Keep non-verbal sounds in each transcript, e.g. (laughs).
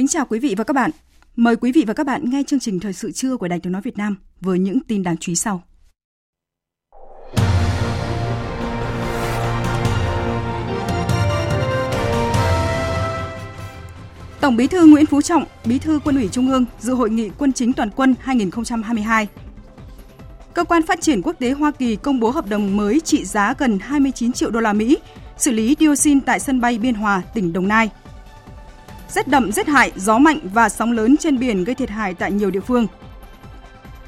Kính chào quý vị và các bạn. Mời quý vị và các bạn nghe chương trình Thời sự trưa của Đài Tiếng Nói Việt Nam với những tin đáng chú ý sau. Tổng Bí thư Nguyễn Phú Trọng, Bí thư Quân ủy Trung ương dự hội nghị Quân chính toàn quân 2022. Cơ quan phát triển quốc tế Hoa Kỳ công bố hợp đồng mới trị giá gần 29 triệu đô la Mỹ xử lý dioxin tại sân bay Biên Hòa, tỉnh Đồng Nai. Rét đậm, rét hại, gió mạnh và sóng lớn trên biển gây thiệt hại tại nhiều địa phương.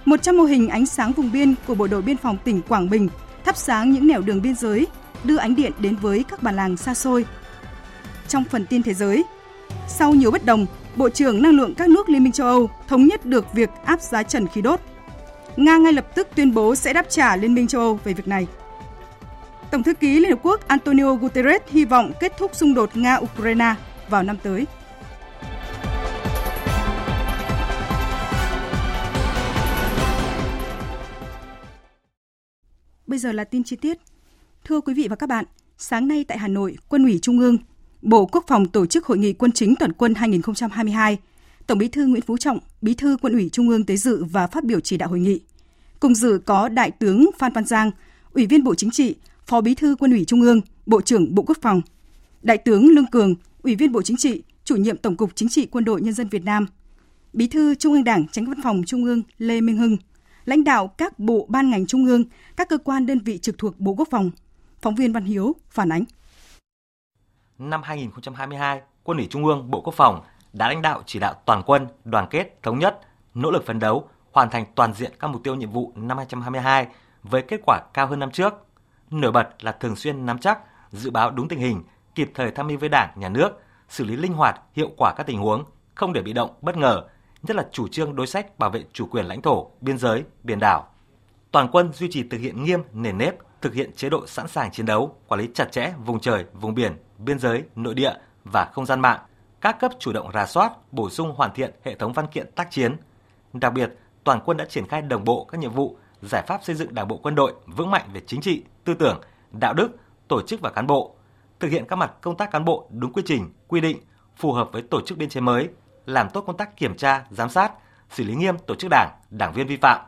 100 mô hình ánh sáng vùng biên của Bộ đội Biên phòng tỉnh Quảng Bình thắp sáng những nẻo đường biên giới, đưa ánh điện đến với các bản làng xa xôi. Trong phần tin thế giới, sau nhiều bất đồng, Bộ trưởng Năng lượng các nước Liên minh châu Âu thống nhất được việc áp giá trần khí đốt. Nga ngay lập tức tuyên bố sẽ đáp trả Liên minh châu Âu về việc này. Tổng thư ký Liên Hợp Quốc Antonio Guterres hy vọng kết thúc xung đột Nga-Ukraine vào năm tới. Bây giờ là tin chi tiết. Thưa quý vị và các bạn, sáng nay tại Hà Nội, Quân ủy Trung ương, Bộ Quốc phòng tổ chức Hội nghị Quân chính toàn quân 2022. Tổng Bí thư Nguyễn Phú Trọng, Bí thư Quân ủy Trung ương tới dự và phát biểu chỉ đạo hội nghị. Cùng dự có Đại tướng Phan Văn Giang, Ủy viên Bộ Chính trị, Phó Bí thư Quân ủy Trung ương, Bộ trưởng Bộ Quốc phòng. Đại tướng Lương Cường, Ủy viên Bộ Chính trị, Chủ nhiệm Tổng cục Chính trị Quân đội Nhân dân Việt Nam. Bí thư Trung ương Đảng, Tránh Văn phòng Trung ương Lê Minh Hưng, lãnh đạo các bộ ban ngành trung ương, các cơ quan đơn vị trực thuộc Bộ Quốc phòng. Phóng viên Văn Hiếu phản ánh. Năm 2022, Quân ủy Trung ương Bộ Quốc phòng đã lãnh đạo chỉ đạo toàn quân đoàn kết, thống nhất, nỗ lực phấn đấu, hoàn thành toàn diện các mục tiêu nhiệm vụ năm 2022 với kết quả cao hơn năm trước. Nổi bật là thường xuyên nắm chắc, dự báo đúng tình hình, kịp thời tham mưu với Đảng, Nhà nước, xử lý linh hoạt, hiệu quả các tình huống, không để bị động, bất ngờ, nhất là chủ trương đối sách bảo vệ chủ quyền lãnh thổ, biên giới, biển đảo. Toàn quân duy trì thực hiện nghiêm nền nếp, thực hiện chế độ sẵn sàng chiến đấu, quản lý chặt chẽ vùng trời, vùng biển, biên giới, nội địa và không gian mạng. Các cấp chủ động rà soát, bổ sung hoàn thiện hệ thống văn kiện tác chiến. Đặc biệt, toàn quân đã triển khai đồng bộ các nhiệm vụ, giải pháp xây dựng Đảng bộ quân đội vững mạnh về chính trị, tư tưởng, đạo đức, tổ chức và cán bộ, thực hiện các mặt công tác cán bộ đúng quy trình, quy định, phù hợp với tổ chức biên chế mới, làm tốt công tác kiểm tra, giám sát, xử lý nghiêm tổ chức đảng, đảng viên vi phạm.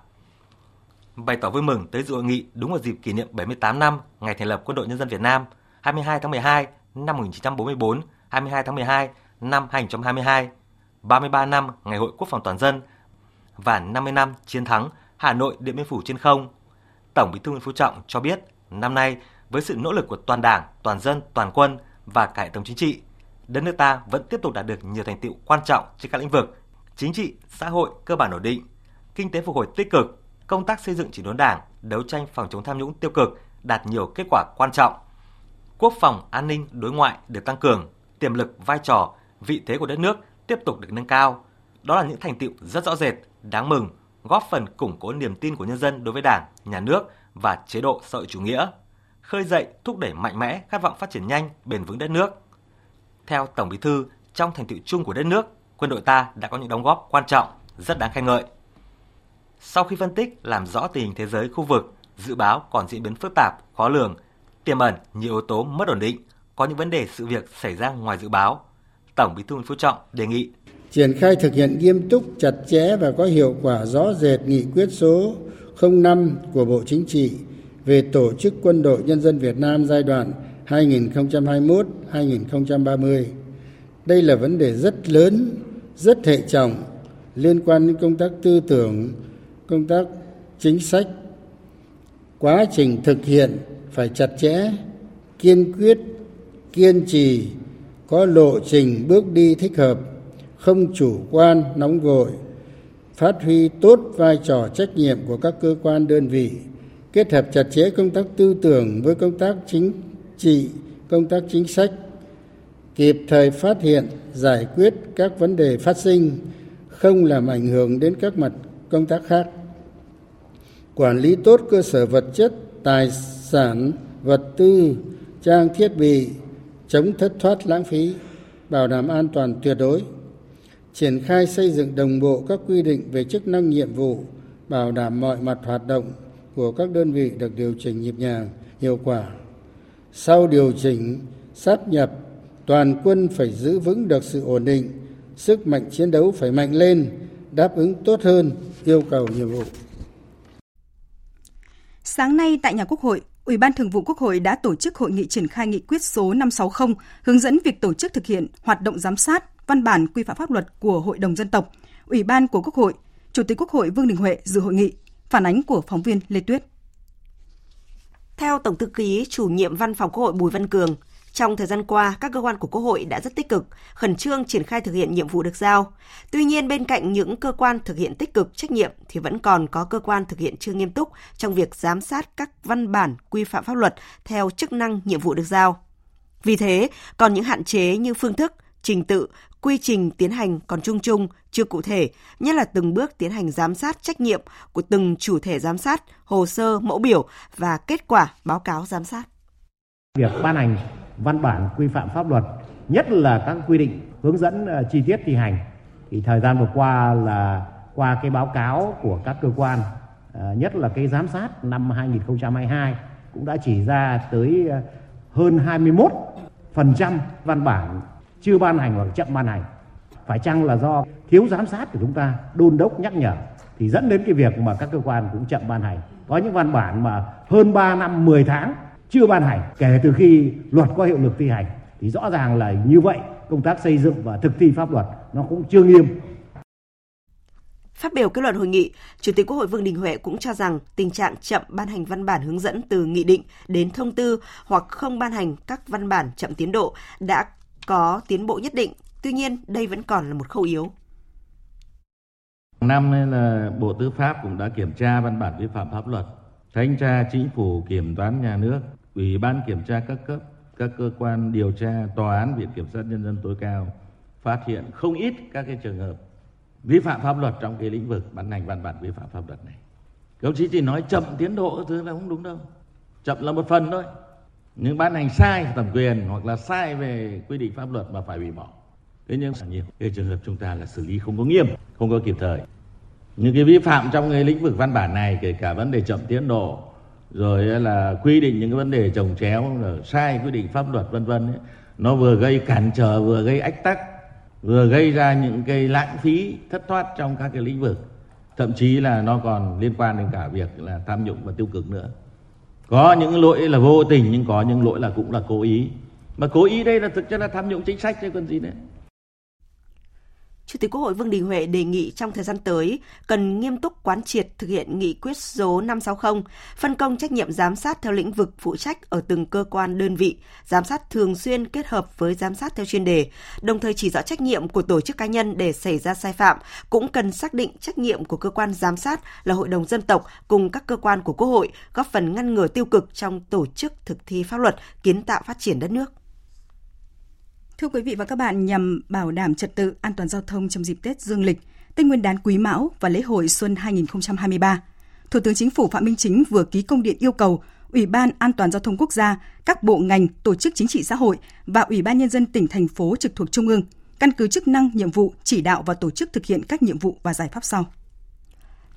Bày tỏ vui mừng tới dự hội nghị đúng vào dịp kỷ niệm 78 năm ngày thành lập Quân đội Nhân dân Việt Nam 22 tháng 12 năm 1944, 22 tháng 12 năm 2022, 33 năm Ngày hội Quốc phòng toàn dân và 50 năm chiến thắng Hà Nội Điện Biên Phủ trên không. Tổng Bí thư Nguyễn Phú Trọng cho biết, năm nay với sự nỗ lực của toàn Đảng, toàn dân, toàn quân và cả hệ thống chính trị, đất nước ta vẫn tiếp tục đạt được nhiều thành tựu quan trọng trên các lĩnh vực chính trị, xã hội cơ bản ổn định, kinh tế phục hồi tích cực, công tác xây dựng chỉnh đốn đảng, đấu tranh phòng chống tham nhũng tiêu cực đạt nhiều kết quả quan trọng. Quốc phòng, an ninh, đối ngoại được tăng cường, tiềm lực, vai trò, vị thế của đất nước tiếp tục được nâng cao. Đó là những thành tựu rất rõ rệt, đáng mừng, góp phần củng cố niềm tin của nhân dân đối với Đảng, Nhà nước và chế độ xã hội chủ nghĩa, khơi dậy, thúc đẩy mạnh mẽ khát vọng phát triển nhanh, bền vững đất nước. Theo Tổng Bí thư, trong thành tựu chung của đất nước, quân đội ta đã có những đóng góp quan trọng, rất đáng khen ngợi. Sau khi phân tích, làm rõ tình hình thế giới khu vực, dự báo còn diễn biến phức tạp, khó lường, tiềm ẩn nhiều yếu tố mất ổn định, có những vấn đề sự việc xảy ra ngoài dự báo. Tổng Bí thư Nguyễn Phú Trọng đề nghị triển khai thực hiện nghiêm túc, chặt chẽ và có hiệu quả rõ rệt nghị quyết số 05 của Bộ Chính trị về tổ chức quân đội nhân dân Việt Nam giai đoạn 2021-2030. Đây là vấn đề rất lớn, rất hệ trọng liên quan đến công tác tư tưởng, công tác chính sách. Quá trình thực hiện phải chặt chẽ, kiên quyết, kiên trì có lộ trình bước đi thích hợp không chủ quan nóng vội phát huy tốt vai trò trách nhiệm của các cơ quan đơn vị kết hợp chặt chẽ công tác tư tưởng với công tác chính trị công tác chính sách, kịp thời phát hiện, giải quyết các vấn đề phát sinh, không làm ảnh hưởng đến các mặt công tác khác. Quản lý tốt cơ sở vật chất, tài sản, vật tư, trang thiết bị, chống thất thoát lãng phí, bảo đảm an toàn tuyệt đối. Triển khai xây dựng đồng bộ các quy định về chức năng nhiệm vụ, bảo đảm mọi mặt hoạt động của các đơn vị được điều chỉnh nhịp nhàng, hiệu quả sau điều chỉnh sắp nhập toàn quân phải giữ vững được sự ổn định sức mạnh chiến đấu phải mạnh lên đáp ứng tốt hơn yêu cầu nhiệm vụ Sáng nay tại nhà Quốc hội, Ủy ban Thường vụ Quốc hội đã tổ chức hội nghị triển khai nghị quyết số 560 hướng dẫn việc tổ chức thực hiện hoạt động giám sát văn bản quy phạm pháp luật của Hội đồng dân tộc. Ủy ban của Quốc hội, Chủ tịch Quốc hội Vương Đình Huệ dự hội nghị. Phản ánh của phóng viên Lê Tuyết. Theo Tổng thư ký chủ nhiệm Văn phòng Quốc hội Bùi Văn Cường, trong thời gian qua, các cơ quan của Quốc hội đã rất tích cực, khẩn trương triển khai thực hiện nhiệm vụ được giao. Tuy nhiên, bên cạnh những cơ quan thực hiện tích cực trách nhiệm thì vẫn còn có cơ quan thực hiện chưa nghiêm túc trong việc giám sát các văn bản quy phạm pháp luật theo chức năng nhiệm vụ được giao. Vì thế, còn những hạn chế như phương thức, trình tự, quy trình tiến hành còn chung chung, chưa cụ thể, nhất là từng bước tiến hành giám sát trách nhiệm của từng chủ thể giám sát, hồ sơ, mẫu biểu và kết quả báo cáo giám sát. Việc ban hành văn bản quy phạm pháp luật, nhất là các quy định hướng dẫn ờ, chi tiết thi hành. Thì thời gian vừa qua là qua cái báo cáo của các cơ quan, ờ, nhất là cái giám sát năm 2022 cũng đã chỉ ra tới ờ, hơn 21 phần trăm văn bản chưa ban hành hoặc chậm ban hành. Phải chăng là do thiếu giám sát của chúng ta, đôn đốc nhắc nhở thì dẫn đến cái việc mà các cơ quan cũng chậm ban hành. Có những văn bản mà hơn 3 năm 10 tháng chưa ban hành kể từ khi luật có hiệu lực thi hành thì rõ ràng là như vậy công tác xây dựng và thực thi pháp luật nó cũng chưa nghiêm Phát biểu kết luận hội nghị, Chủ tịch Quốc hội Vương Đình Huệ cũng cho rằng tình trạng chậm ban hành văn bản hướng dẫn từ nghị định đến thông tư hoặc không ban hành các văn bản chậm tiến độ đã có tiến bộ nhất định. Tuy nhiên, đây vẫn còn là một khâu yếu. Năm nay là Bộ Tư pháp cũng đã kiểm tra văn bản vi phạm pháp luật. Thanh tra Chính phủ, Kiểm toán Nhà nước Ủy ban kiểm tra các cấp, các cơ quan điều tra, tòa án, viện kiểm sát nhân dân tối cao phát hiện không ít các cái trường hợp vi phạm pháp luật trong cái lĩnh vực ban hành văn bản vi phạm pháp luật này. Các ông chí chỉ nói chậm tiến độ thứ là không đúng đâu. Chậm là một phần thôi những ban hành sai thẩm quyền hoặc là sai về quy định pháp luật mà phải bị bỏ. Thế nhưng nhiều cái trường hợp chúng ta là xử lý không có nghiêm, không có kịp thời. Những cái vi phạm trong cái lĩnh vực văn bản này kể cả vấn đề chậm tiến độ rồi là quy định những cái vấn đề trồng chéo rồi sai quy định pháp luật vân vân nó vừa gây cản trở vừa gây ách tắc vừa gây ra những cái lãng phí thất thoát trong các cái lĩnh vực thậm chí là nó còn liên quan đến cả việc là tham nhũng và tiêu cực nữa có những lỗi là vô tình, nhưng có những lỗi là cũng là cố ý. Mà cố ý đây là thực chất là tham nhũng chính sách chứ còn gì nữa. Chủ tịch Quốc hội Vương Đình Huệ đề nghị trong thời gian tới cần nghiêm túc quán triệt thực hiện nghị quyết số 560, phân công trách nhiệm giám sát theo lĩnh vực phụ trách ở từng cơ quan đơn vị, giám sát thường xuyên kết hợp với giám sát theo chuyên đề, đồng thời chỉ rõ trách nhiệm của tổ chức cá nhân để xảy ra sai phạm, cũng cần xác định trách nhiệm của cơ quan giám sát là Hội đồng dân tộc cùng các cơ quan của Quốc hội, góp phần ngăn ngừa tiêu cực trong tổ chức thực thi pháp luật, kiến tạo phát triển đất nước. Thưa quý vị và các bạn, nhằm bảo đảm trật tự an toàn giao thông trong dịp Tết Dương lịch, Tết Nguyên đán Quý Mão và lễ hội Xuân 2023, Thủ tướng Chính phủ Phạm Minh Chính vừa ký công điện yêu cầu Ủy ban An toàn giao thông quốc gia, các bộ ngành, tổ chức chính trị xã hội và Ủy ban nhân dân tỉnh thành phố trực thuộc trung ương căn cứ chức năng, nhiệm vụ, chỉ đạo và tổ chức thực hiện các nhiệm vụ và giải pháp sau.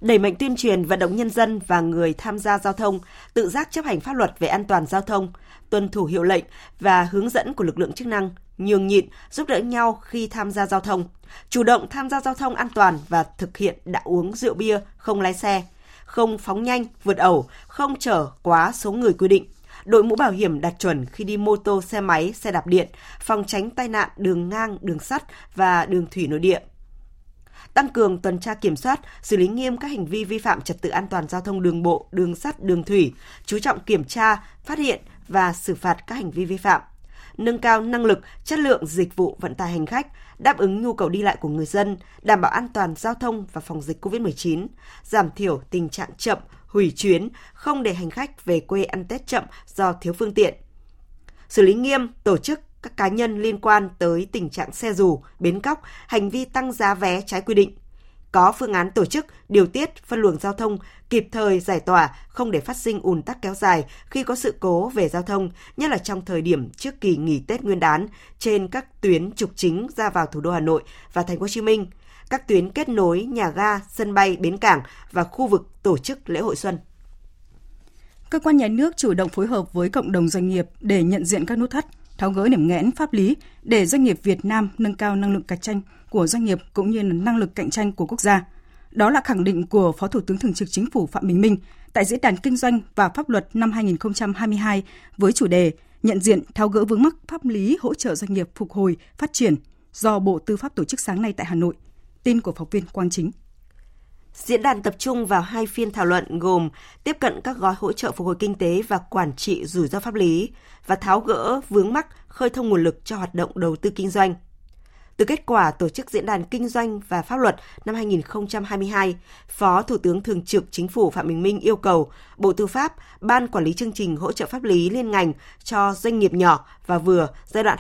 Đẩy mạnh tuyên truyền vận động nhân dân và người tham gia giao thông tự giác chấp hành pháp luật về an toàn giao thông, tuân thủ hiệu lệnh và hướng dẫn của lực lượng chức năng, nhường nhịn, giúp đỡ nhau khi tham gia giao thông, chủ động tham gia giao thông an toàn và thực hiện đã uống rượu bia, không lái xe, không phóng nhanh, vượt ẩu, không chở quá số người quy định, đội mũ bảo hiểm đạt chuẩn khi đi mô tô, xe máy, xe đạp điện, phòng tránh tai nạn đường ngang, đường sắt và đường thủy nội địa. Tăng cường tuần tra kiểm soát, xử lý nghiêm các hành vi vi phạm trật tự an toàn giao thông đường bộ, đường sắt, đường thủy, chú trọng kiểm tra, phát hiện và xử phạt các hành vi vi phạm nâng cao năng lực, chất lượng dịch vụ vận tải hành khách, đáp ứng nhu cầu đi lại của người dân, đảm bảo an toàn giao thông và phòng dịch COVID-19, giảm thiểu tình trạng chậm, hủy chuyến, không để hành khách về quê ăn Tết chậm do thiếu phương tiện. Xử lý nghiêm tổ chức các cá nhân liên quan tới tình trạng xe dù, bến cóc, hành vi tăng giá vé trái quy định. Có phương án tổ chức, điều tiết, phân luồng giao thông, kịp thời giải tỏa, không để phát sinh ùn tắc kéo dài khi có sự cố về giao thông, nhất là trong thời điểm trước kỳ nghỉ Tết Nguyên đán trên các tuyến trục chính ra vào thủ đô Hà Nội và Thành phố Hồ Chí Minh, các tuyến kết nối nhà ga, sân bay, bến cảng và khu vực tổ chức lễ hội xuân. Cơ quan nhà nước chủ động phối hợp với cộng đồng doanh nghiệp để nhận diện các nút thắt, tháo gỡ điểm nghẽn pháp lý để doanh nghiệp Việt Nam nâng cao năng lực cạnh tranh của doanh nghiệp cũng như là năng lực cạnh tranh của quốc gia. Đó là khẳng định của Phó Thủ tướng Thường trực Chính phủ Phạm Bình Minh tại Diễn đàn Kinh doanh và Pháp luật năm 2022 với chủ đề Nhận diện tháo gỡ vướng mắc pháp lý hỗ trợ doanh nghiệp phục hồi, phát triển do Bộ Tư pháp tổ chức sáng nay tại Hà Nội. Tin của phóng viên Quang Chính. Diễn đàn tập trung vào hai phiên thảo luận gồm tiếp cận các gói hỗ trợ phục hồi kinh tế và quản trị rủi ro pháp lý và tháo gỡ vướng mắc khơi thông nguồn lực cho hoạt động đầu tư kinh doanh. Từ kết quả tổ chức Diễn đàn Kinh doanh và Pháp luật năm 2022, Phó Thủ tướng Thường trực Chính phủ Phạm Bình Minh yêu cầu Bộ Tư pháp, Ban Quản lý chương trình hỗ trợ pháp lý liên ngành cho doanh nghiệp nhỏ và vừa giai đoạn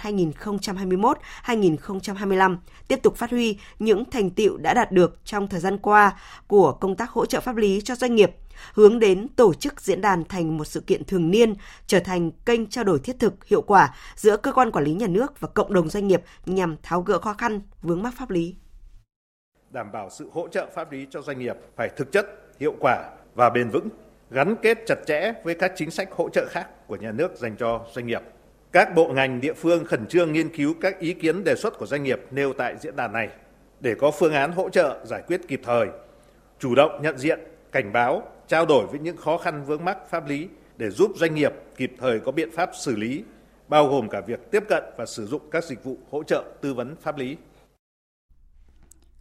2021-2025 tiếp tục phát huy những thành tiệu đã đạt được trong thời gian qua của công tác hỗ trợ pháp lý cho doanh nghiệp – hướng đến tổ chức diễn đàn thành một sự kiện thường niên, trở thành kênh trao đổi thiết thực, hiệu quả giữa cơ quan quản lý nhà nước và cộng đồng doanh nghiệp nhằm tháo gỡ khó khăn, vướng mắc pháp lý. Đảm bảo sự hỗ trợ pháp lý cho doanh nghiệp phải thực chất, hiệu quả và bền vững, gắn kết chặt chẽ với các chính sách hỗ trợ khác của nhà nước dành cho doanh nghiệp. Các bộ ngành địa phương khẩn trương nghiên cứu các ý kiến đề xuất của doanh nghiệp nêu tại diễn đàn này để có phương án hỗ trợ giải quyết kịp thời, chủ động nhận diện, cảnh báo trao đổi với những khó khăn vướng mắc pháp lý để giúp doanh nghiệp kịp thời có biện pháp xử lý, bao gồm cả việc tiếp cận và sử dụng các dịch vụ hỗ trợ tư vấn pháp lý.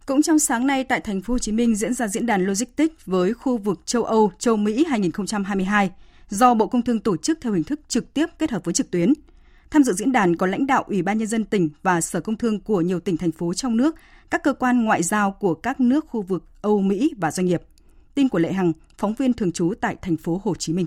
Cũng trong sáng nay tại thành phố Hồ Chí Minh diễn ra diễn đàn Logistics với khu vực châu Âu, châu Mỹ 2022 do Bộ Công Thương tổ chức theo hình thức trực tiếp kết hợp với trực tuyến. Tham dự diễn đàn có lãnh đạo Ủy ban nhân dân tỉnh và Sở Công Thương của nhiều tỉnh thành phố trong nước, các cơ quan ngoại giao của các nước khu vực Âu Mỹ và doanh nghiệp. Tin của Lệ Hằng, phóng viên thường trú tại thành phố Hồ Chí Minh.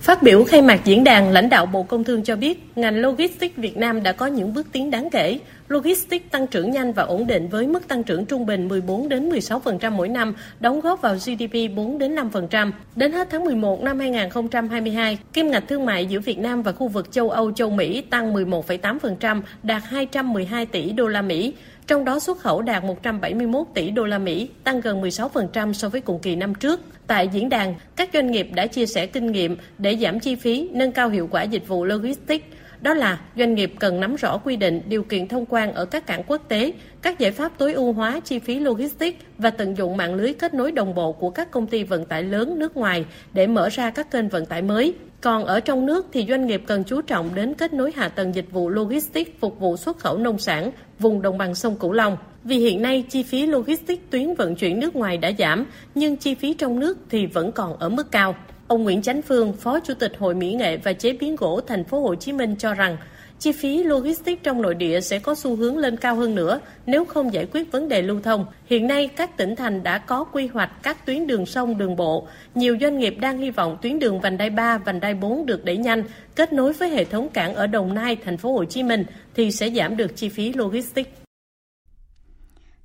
Phát biểu khai mạc diễn đàn, lãnh đạo Bộ Công Thương cho biết, ngành logistics Việt Nam đã có những bước tiến đáng kể. Logistics tăng trưởng nhanh và ổn định với mức tăng trưởng trung bình 14 đến 16% mỗi năm, đóng góp vào GDP 4 đến 5%. Đến hết tháng 11 năm 2022, kim ngạch thương mại giữa Việt Nam và khu vực châu Âu châu Mỹ tăng 11,8%, đạt 212 tỷ đô la Mỹ trong đó xuất khẩu đạt 171 tỷ đô la Mỹ, tăng gần 16% so với cùng kỳ năm trước. Tại diễn đàn, các doanh nghiệp đã chia sẻ kinh nghiệm để giảm chi phí, nâng cao hiệu quả dịch vụ logistics. Đó là doanh nghiệp cần nắm rõ quy định, điều kiện thông quan ở các cảng quốc tế, các giải pháp tối ưu hóa chi phí logistics và tận dụng mạng lưới kết nối đồng bộ của các công ty vận tải lớn nước ngoài để mở ra các kênh vận tải mới. Còn ở trong nước thì doanh nghiệp cần chú trọng đến kết nối hạ tầng dịch vụ logistics phục vụ xuất khẩu nông sản vùng đồng bằng sông Cửu Long. Vì hiện nay chi phí logistics tuyến vận chuyển nước ngoài đã giảm, nhưng chi phí trong nước thì vẫn còn ở mức cao. Ông Nguyễn Chánh Phương, Phó Chủ tịch Hội Mỹ nghệ và chế biến gỗ thành phố Hồ Chí Minh cho rằng chi phí logistics trong nội địa sẽ có xu hướng lên cao hơn nữa nếu không giải quyết vấn đề lưu thông. Hiện nay, các tỉnh thành đã có quy hoạch các tuyến đường sông, đường bộ. Nhiều doanh nghiệp đang hy vọng tuyến đường vành đai 3, vành đai 4 được đẩy nhanh, kết nối với hệ thống cảng ở Đồng Nai, thành phố Hồ Chí Minh thì sẽ giảm được chi phí logistics.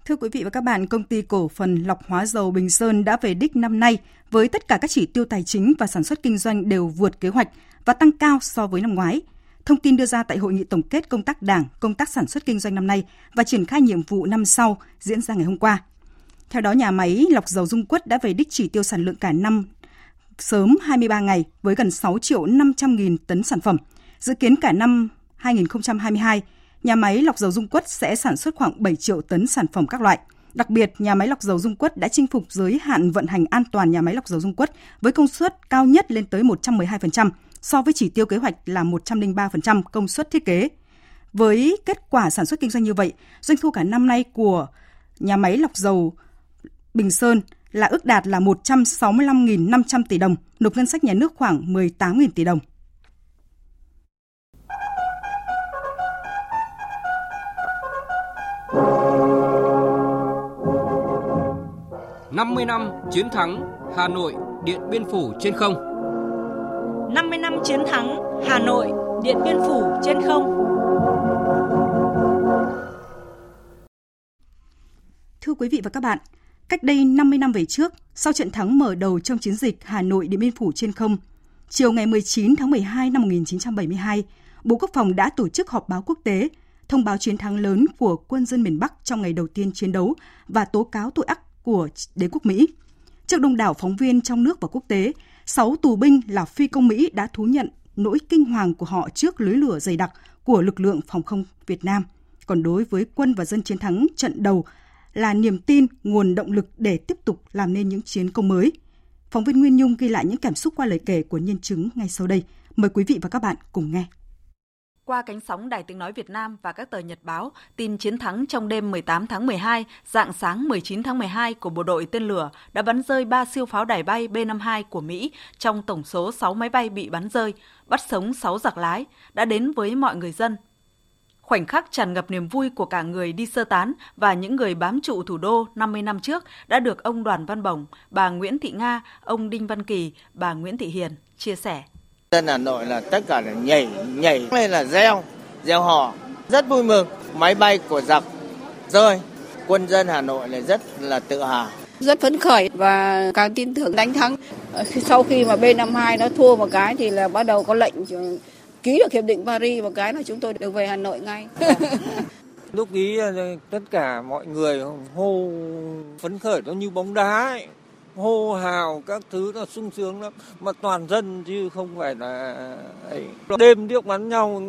Thưa quý vị và các bạn, công ty cổ phần lọc hóa dầu Bình Sơn đã về đích năm nay với tất cả các chỉ tiêu tài chính và sản xuất kinh doanh đều vượt kế hoạch và tăng cao so với năm ngoái. Thông tin đưa ra tại hội nghị tổng kết công tác Đảng, công tác sản xuất kinh doanh năm nay và triển khai nhiệm vụ năm sau diễn ra ngày hôm qua. Theo đó, nhà máy lọc dầu Dung Quất đã về đích chỉ tiêu sản lượng cả năm sớm 23 ngày với gần 6 triệu 500 nghìn tấn sản phẩm. Dự kiến cả năm 2022, nhà máy lọc dầu Dung Quất sẽ sản xuất khoảng 7 triệu tấn sản phẩm các loại. Đặc biệt, nhà máy lọc dầu Dung Quất đã chinh phục giới hạn vận hành an toàn nhà máy lọc dầu Dung Quất với công suất cao nhất lên tới 112%, so với chỉ tiêu kế hoạch là 103% công suất thiết kế. Với kết quả sản xuất kinh doanh như vậy, doanh thu cả năm nay của nhà máy lọc dầu Bình Sơn là ước đạt là 165.500 tỷ đồng, nộp ngân sách nhà nước khoảng 18.000 tỷ đồng. 50 năm chiến thắng Hà Nội Điện Biên Phủ trên không. 50 năm chiến thắng Hà Nội Điện Biên Phủ trên không. Thưa quý vị và các bạn, cách đây 50 năm về trước, sau trận thắng mở đầu trong chiến dịch Hà Nội Điện Biên Phủ trên không, chiều ngày 19 tháng 12 năm 1972, Bộ Quốc phòng đã tổ chức họp báo quốc tế thông báo chiến thắng lớn của quân dân miền Bắc trong ngày đầu tiên chiến đấu và tố cáo tội ác của đế quốc Mỹ. Trước đông đảo phóng viên trong nước và quốc tế, 6 tù binh là phi công Mỹ đã thú nhận nỗi kinh hoàng của họ trước lưới lửa dày đặc của lực lượng phòng không Việt Nam. Còn đối với quân và dân chiến thắng trận đầu là niềm tin, nguồn động lực để tiếp tục làm nên những chiến công mới. Phóng viên Nguyên Nhung ghi lại những cảm xúc qua lời kể của nhân chứng ngay sau đây. Mời quý vị và các bạn cùng nghe. Qua cánh sóng Đài Tiếng Nói Việt Nam và các tờ nhật báo, tin chiến thắng trong đêm 18 tháng 12, dạng sáng 19 tháng 12 của bộ đội tên lửa đã bắn rơi 3 siêu pháo đài bay B-52 của Mỹ trong tổng số 6 máy bay bị bắn rơi, bắt sống 6 giặc lái, đã đến với mọi người dân. Khoảnh khắc tràn ngập niềm vui của cả người đi sơ tán và những người bám trụ thủ đô 50 năm trước đã được ông Đoàn Văn Bổng, bà Nguyễn Thị Nga, ông Đinh Văn Kỳ, bà Nguyễn Thị Hiền chia sẻ. Dân Hà Nội là tất cả là nhảy, nhảy lên là reo, reo hò, rất vui mừng. Máy bay của giặc rơi, quân dân Hà Nội là rất là tự hào. Rất phấn khởi và càng tin tưởng đánh thắng. Sau khi mà B52 nó thua một cái thì là bắt đầu có lệnh ký được hiệp định Paris một cái là chúng tôi được về Hà Nội ngay. (laughs) Lúc ý tất cả mọi người hô phấn khởi nó như bóng đá ấy hô hào các thứ nó sung sướng lắm. Mà toàn dân chứ không phải là ấy. đêm điếc bắn nhau,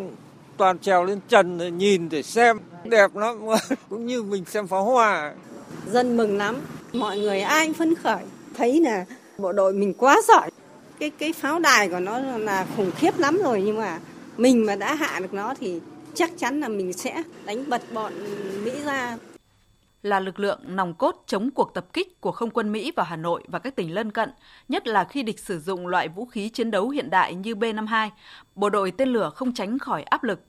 toàn trèo lên trần để nhìn để xem. Đẹp lắm, (laughs) cũng như mình xem pháo hoa. Dân mừng lắm. Mọi người ai phấn khởi. Thấy là bộ đội mình quá giỏi. Cái cái pháo đài của nó là khủng khiếp lắm rồi, nhưng mà mình mà đã hạ được nó thì chắc chắn là mình sẽ đánh bật bọn Mỹ ra là lực lượng nòng cốt chống cuộc tập kích của không quân Mỹ vào Hà Nội và các tỉnh lân cận, nhất là khi địch sử dụng loại vũ khí chiến đấu hiện đại như B-52, bộ đội tên lửa không tránh khỏi áp lực.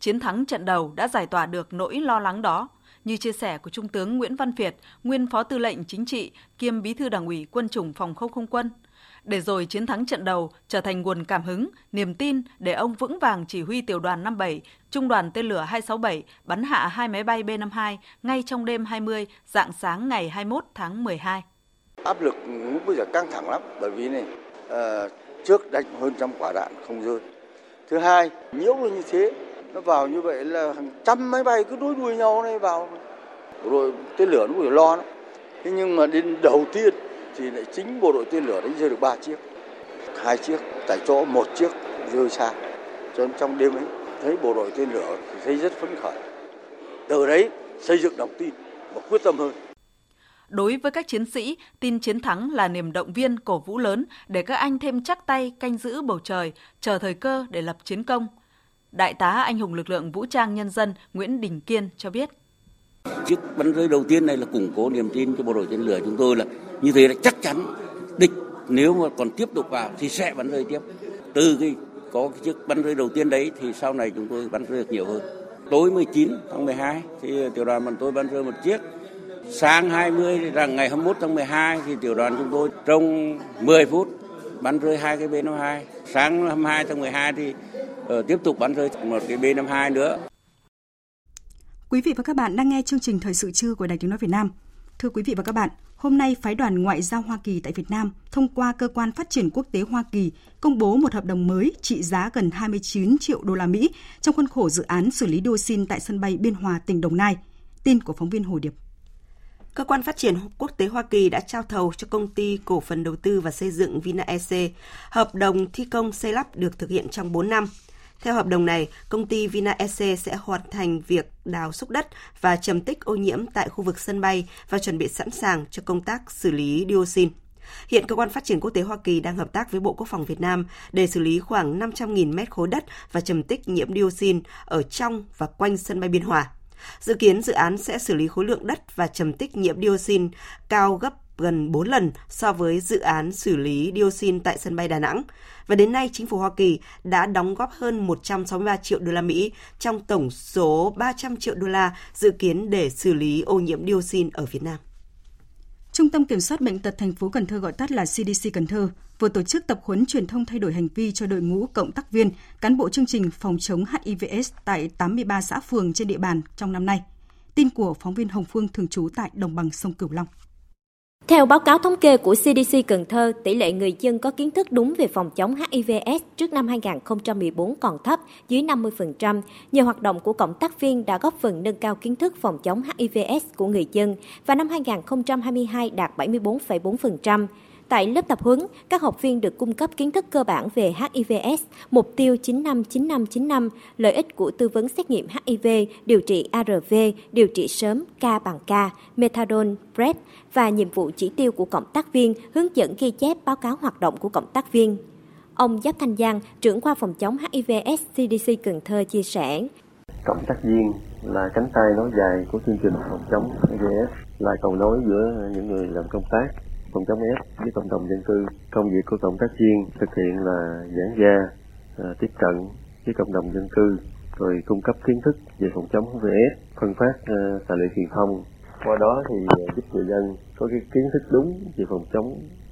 Chiến thắng trận đầu đã giải tỏa được nỗi lo lắng đó, như chia sẻ của Trung tướng Nguyễn Văn Việt, nguyên Phó Tư lệnh Chính trị, kiêm Bí thư Đảng ủy Quân chủng Phòng không không quân, để rồi chiến thắng trận đầu trở thành nguồn cảm hứng, niềm tin để ông vững vàng chỉ huy tiểu đoàn 57, trung đoàn tên lửa 267 bắn hạ hai máy bay B-52 ngay trong đêm 20 dạng sáng ngày 21 tháng 12. Áp lực lúc bây giờ căng thẳng lắm bởi vì này uh, trước đánh hơn trăm quả đạn không rơi. Thứ hai, nhiễu như thế, nó vào như vậy là hàng trăm máy bay cứ đối đuôi nhau này vào rồi tên lửa nó phải lo lắm. Thế nhưng mà đến đầu tiên thì lại chính bộ đội tên lửa đánh rơi được ba chiếc hai chiếc tại chỗ một chiếc rơi xa cho nên trong đêm ấy thấy bộ đội tên lửa thì thấy rất phấn khởi từ đấy xây dựng lòng tin và quyết tâm hơn Đối với các chiến sĩ, tin chiến thắng là niềm động viên cổ vũ lớn để các anh thêm chắc tay canh giữ bầu trời, chờ thời cơ để lập chiến công. Đại tá anh hùng lực lượng vũ trang nhân dân Nguyễn Đình Kiên cho biết. Chiếc bắn rơi đầu tiên này là củng cố niềm tin cho bộ đội tên lửa chúng tôi là như thế là chắc chắn địch nếu mà còn tiếp tục vào thì sẽ bắn rơi tiếp. Từ cái có cái chiếc bắn rơi đầu tiên đấy thì sau này chúng tôi bắn rơi được nhiều hơn. Tối 19 tháng 12 thì tiểu đoàn bọn tôi bắn rơi một chiếc. Sáng 20 rằng ngày 21 tháng 12 thì tiểu đoàn chúng tôi trong 10 phút bắn rơi hai cái B52. Sáng 22 tháng 12 thì uh, tiếp tục bắn rơi một cái B52 nữa. Quý vị và các bạn đang nghe chương trình Thời sự trưa của Đài Tiếng Nói Việt Nam. Thưa quý vị và các bạn, hôm nay phái đoàn ngoại giao Hoa Kỳ tại Việt Nam thông qua cơ quan phát triển quốc tế Hoa Kỳ công bố một hợp đồng mới trị giá gần 29 triệu đô la Mỹ trong khuôn khổ dự án xử lý dioxin tại sân bay Biên Hòa, tỉnh Đồng Nai. Tin của phóng viên Hồ Điệp. Cơ quan phát triển quốc tế Hoa Kỳ đã trao thầu cho công ty cổ phần đầu tư và xây dựng VinaEC. Hợp đồng thi công xây lắp được thực hiện trong 4 năm – theo hợp đồng này, công ty VinaEC sẽ hoàn thành việc đào xúc đất và trầm tích ô nhiễm tại khu vực sân bay và chuẩn bị sẵn sàng cho công tác xử lý dioxin. Hiện Cơ quan Phát triển Quốc tế Hoa Kỳ đang hợp tác với Bộ Quốc phòng Việt Nam để xử lý khoảng 500.000 mét khối đất và trầm tích nhiễm dioxin ở trong và quanh sân bay Biên Hòa. Dự kiến dự án sẽ xử lý khối lượng đất và trầm tích nhiễm dioxin cao gấp gần 4 lần so với dự án xử lý dioxin tại sân bay Đà Nẵng. Và đến nay, chính phủ Hoa Kỳ đã đóng góp hơn 163 triệu đô la Mỹ trong tổng số 300 triệu đô la dự kiến để xử lý ô nhiễm dioxin ở Việt Nam. Trung tâm Kiểm soát Bệnh tật thành phố Cần Thơ gọi tắt là CDC Cần Thơ vừa tổ chức tập huấn truyền thông thay đổi hành vi cho đội ngũ cộng tác viên, cán bộ chương trình phòng chống HIVS tại 83 xã phường trên địa bàn trong năm nay. Tin của phóng viên Hồng Phương thường trú tại đồng bằng sông Cửu Long. Theo báo cáo thống kê của CDC Cần Thơ, tỷ lệ người dân có kiến thức đúng về phòng chống HIVS trước năm 2014 còn thấp, dưới 50%. Nhiều hoạt động của cộng tác viên đã góp phần nâng cao kiến thức phòng chống HIVS của người dân và năm 2022 đạt 74,4%. Tại lớp tập huấn, các học viên được cung cấp kiến thức cơ bản về HIVS, mục tiêu 959595, lợi ích của tư vấn xét nghiệm HIV, điều trị ARV, điều trị sớm K bằng K, methadone, PrEP và nhiệm vụ chỉ tiêu của cộng tác viên, hướng dẫn ghi chép báo cáo hoạt động của cộng tác viên. Ông Giáp Thanh Giang, trưởng khoa phòng chống HIVS CDC Cần Thơ chia sẻ. Cộng tác viên là cánh tay nối dài của chương trình phòng chống HIVS, là cầu nối giữa những người làm công tác phòng chống S với cộng đồng dân cư. Công việc của cộng tác viên thực hiện là giảng gia, à, tiếp cận với cộng đồng dân cư, rồi cung cấp kiến thức về phòng chống HIV, phân phát à, tài liệu truyền thông. Qua đó thì à, giúp người dân có cái kiến thức đúng về phòng chống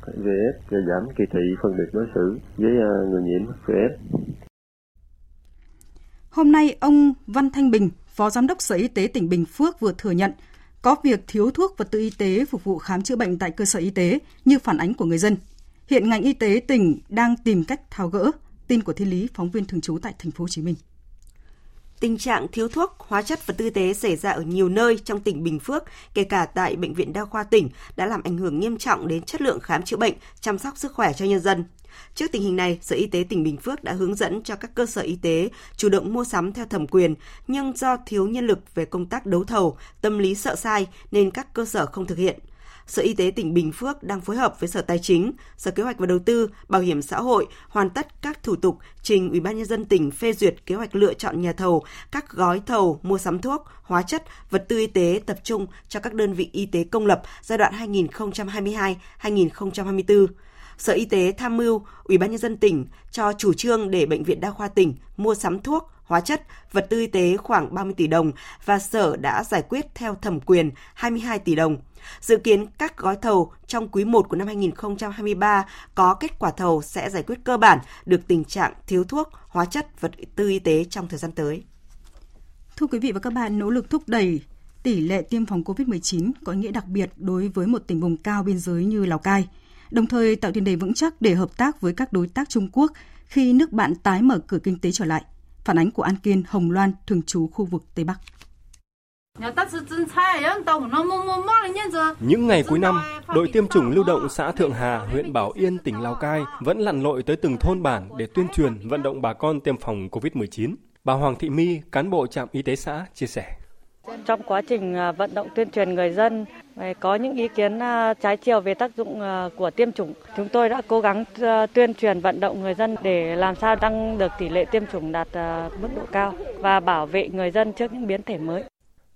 HIV và giảm kỳ thị phân biệt đối xử với à, người nhiễm HIV. Hôm nay, ông Văn Thanh Bình, Phó Giám đốc Sở Y tế tỉnh Bình Phước vừa thừa nhận có việc thiếu thuốc vật tư y tế phục vụ khám chữa bệnh tại cơ sở y tế như phản ánh của người dân. Hiện ngành y tế tỉnh đang tìm cách tháo gỡ. Tin của Thiên Lý, phóng viên thường trú tại thành phố Hồ Chí Minh. Tình trạng thiếu thuốc, hóa chất vật tư y tế xảy ra ở nhiều nơi trong tỉnh Bình Phước, kể cả tại bệnh viện đa khoa tỉnh đã làm ảnh hưởng nghiêm trọng đến chất lượng khám chữa bệnh, chăm sóc sức khỏe cho nhân dân. Trước tình hình này, Sở Y tế tỉnh Bình Phước đã hướng dẫn cho các cơ sở y tế chủ động mua sắm theo thẩm quyền, nhưng do thiếu nhân lực về công tác đấu thầu, tâm lý sợ sai nên các cơ sở không thực hiện. Sở Y tế tỉnh Bình Phước đang phối hợp với Sở Tài chính, Sở Kế hoạch và Đầu tư, Bảo hiểm xã hội hoàn tất các thủ tục trình Ủy ban nhân dân tỉnh phê duyệt kế hoạch lựa chọn nhà thầu, các gói thầu mua sắm thuốc, hóa chất, vật tư y tế tập trung cho các đơn vị y tế công lập giai đoạn 2022-2024. Sở Y tế tham mưu Ủy ban nhân dân tỉnh cho chủ trương để bệnh viện đa khoa tỉnh mua sắm thuốc, hóa chất, vật tư y tế khoảng 30 tỷ đồng và Sở đã giải quyết theo thẩm quyền 22 tỷ đồng. Dự kiến các gói thầu trong quý 1 của năm 2023 có kết quả thầu sẽ giải quyết cơ bản được tình trạng thiếu thuốc, hóa chất, vật tư y tế trong thời gian tới. Thưa quý vị và các bạn, nỗ lực thúc đẩy tỷ lệ tiêm phòng COVID-19 có nghĩa đặc biệt đối với một tỉnh vùng cao biên giới như Lào Cai – đồng thời tạo tiền đề vững chắc để hợp tác với các đối tác Trung Quốc khi nước bạn tái mở cửa kinh tế trở lại. Phản ánh của An Kiên, Hồng Loan, thường trú khu vực Tây Bắc. Những ngày cuối năm, đội tiêm chủng lưu động xã Thượng Hà, huyện Bảo Yên, tỉnh Lào Cai vẫn lặn lội tới từng thôn bản để tuyên truyền vận động bà con tiêm phòng COVID-19. Bà Hoàng Thị My, cán bộ trạm y tế xã, chia sẻ. Trong quá trình à, vận động tuyên truyền người dân có những ý kiến à, trái chiều về tác dụng à, của tiêm chủng, chúng tôi đã cố gắng tuyên truyền vận động người dân để làm sao tăng được tỷ lệ tiêm chủng đạt mức độ cao và bảo vệ người dân trước những biến thể mới.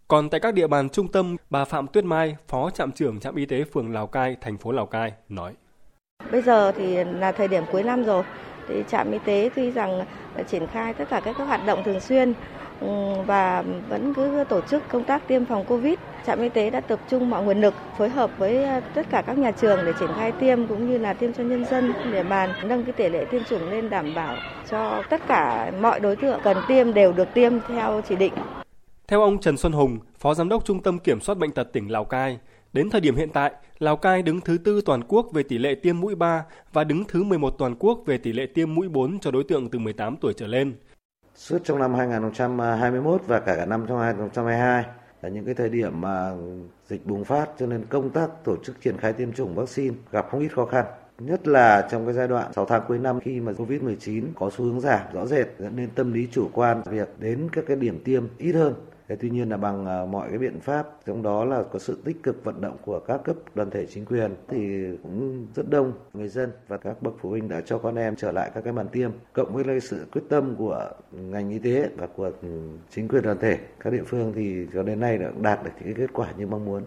Còn tại các địa bàn trung tâm, bà Phạm Tuyết Mai, Phó trạm trưởng trạm y tế phường Lào Cai, thành phố Lào Cai nói: Bây giờ thì là thời điểm cuối năm rồi, thì trạm y tế tuy rằng triển khai tất cả các hoạt động thường xuyên Ừ, và vẫn cứ tổ chức công tác tiêm phòng Covid. Trạm y tế đã tập trung mọi nguồn lực phối hợp với à, tất cả các nhà trường để triển khai tiêm cũng như là tiêm cho nhân dân địa bàn nâng cái tỷ lệ tiêm chủng lên đảm bảo cho tất cả mọi đối tượng cần tiêm đều được tiêm theo chỉ định. Theo ông Trần Xuân Hùng, Phó Giám đốc Trung tâm Kiểm soát Bệnh tật tỉnh Lào Cai, đến thời điểm hiện tại, Lào Cai đứng thứ tư toàn quốc về tỷ lệ tiêm mũi 3 và đứng thứ 11 toàn quốc về tỷ lệ tiêm mũi 4 cho đối tượng từ 18 tuổi trở lên suốt trong năm 2021 và cả cả năm trong 2022 là những cái thời điểm mà dịch bùng phát cho nên công tác tổ chức triển khai tiêm chủng vaccine gặp không ít khó khăn. Nhất là trong cái giai đoạn 6 tháng cuối năm khi mà Covid-19 có xu hướng giảm rõ rệt, dẫn đến tâm lý chủ quan, việc đến các cái điểm tiêm ít hơn Thế tuy nhiên là bằng à, mọi cái biện pháp, trong đó là có sự tích cực vận động của các cấp đoàn thể chính quyền thì cũng rất đông người dân và các bậc phụ huynh đã cho con em trở lại các cái bàn tiêm, cộng với sự quyết tâm của ngành y tế và của chính quyền đoàn thể, các địa phương thì cho đến nay đã đạt được những kết quả như mong muốn.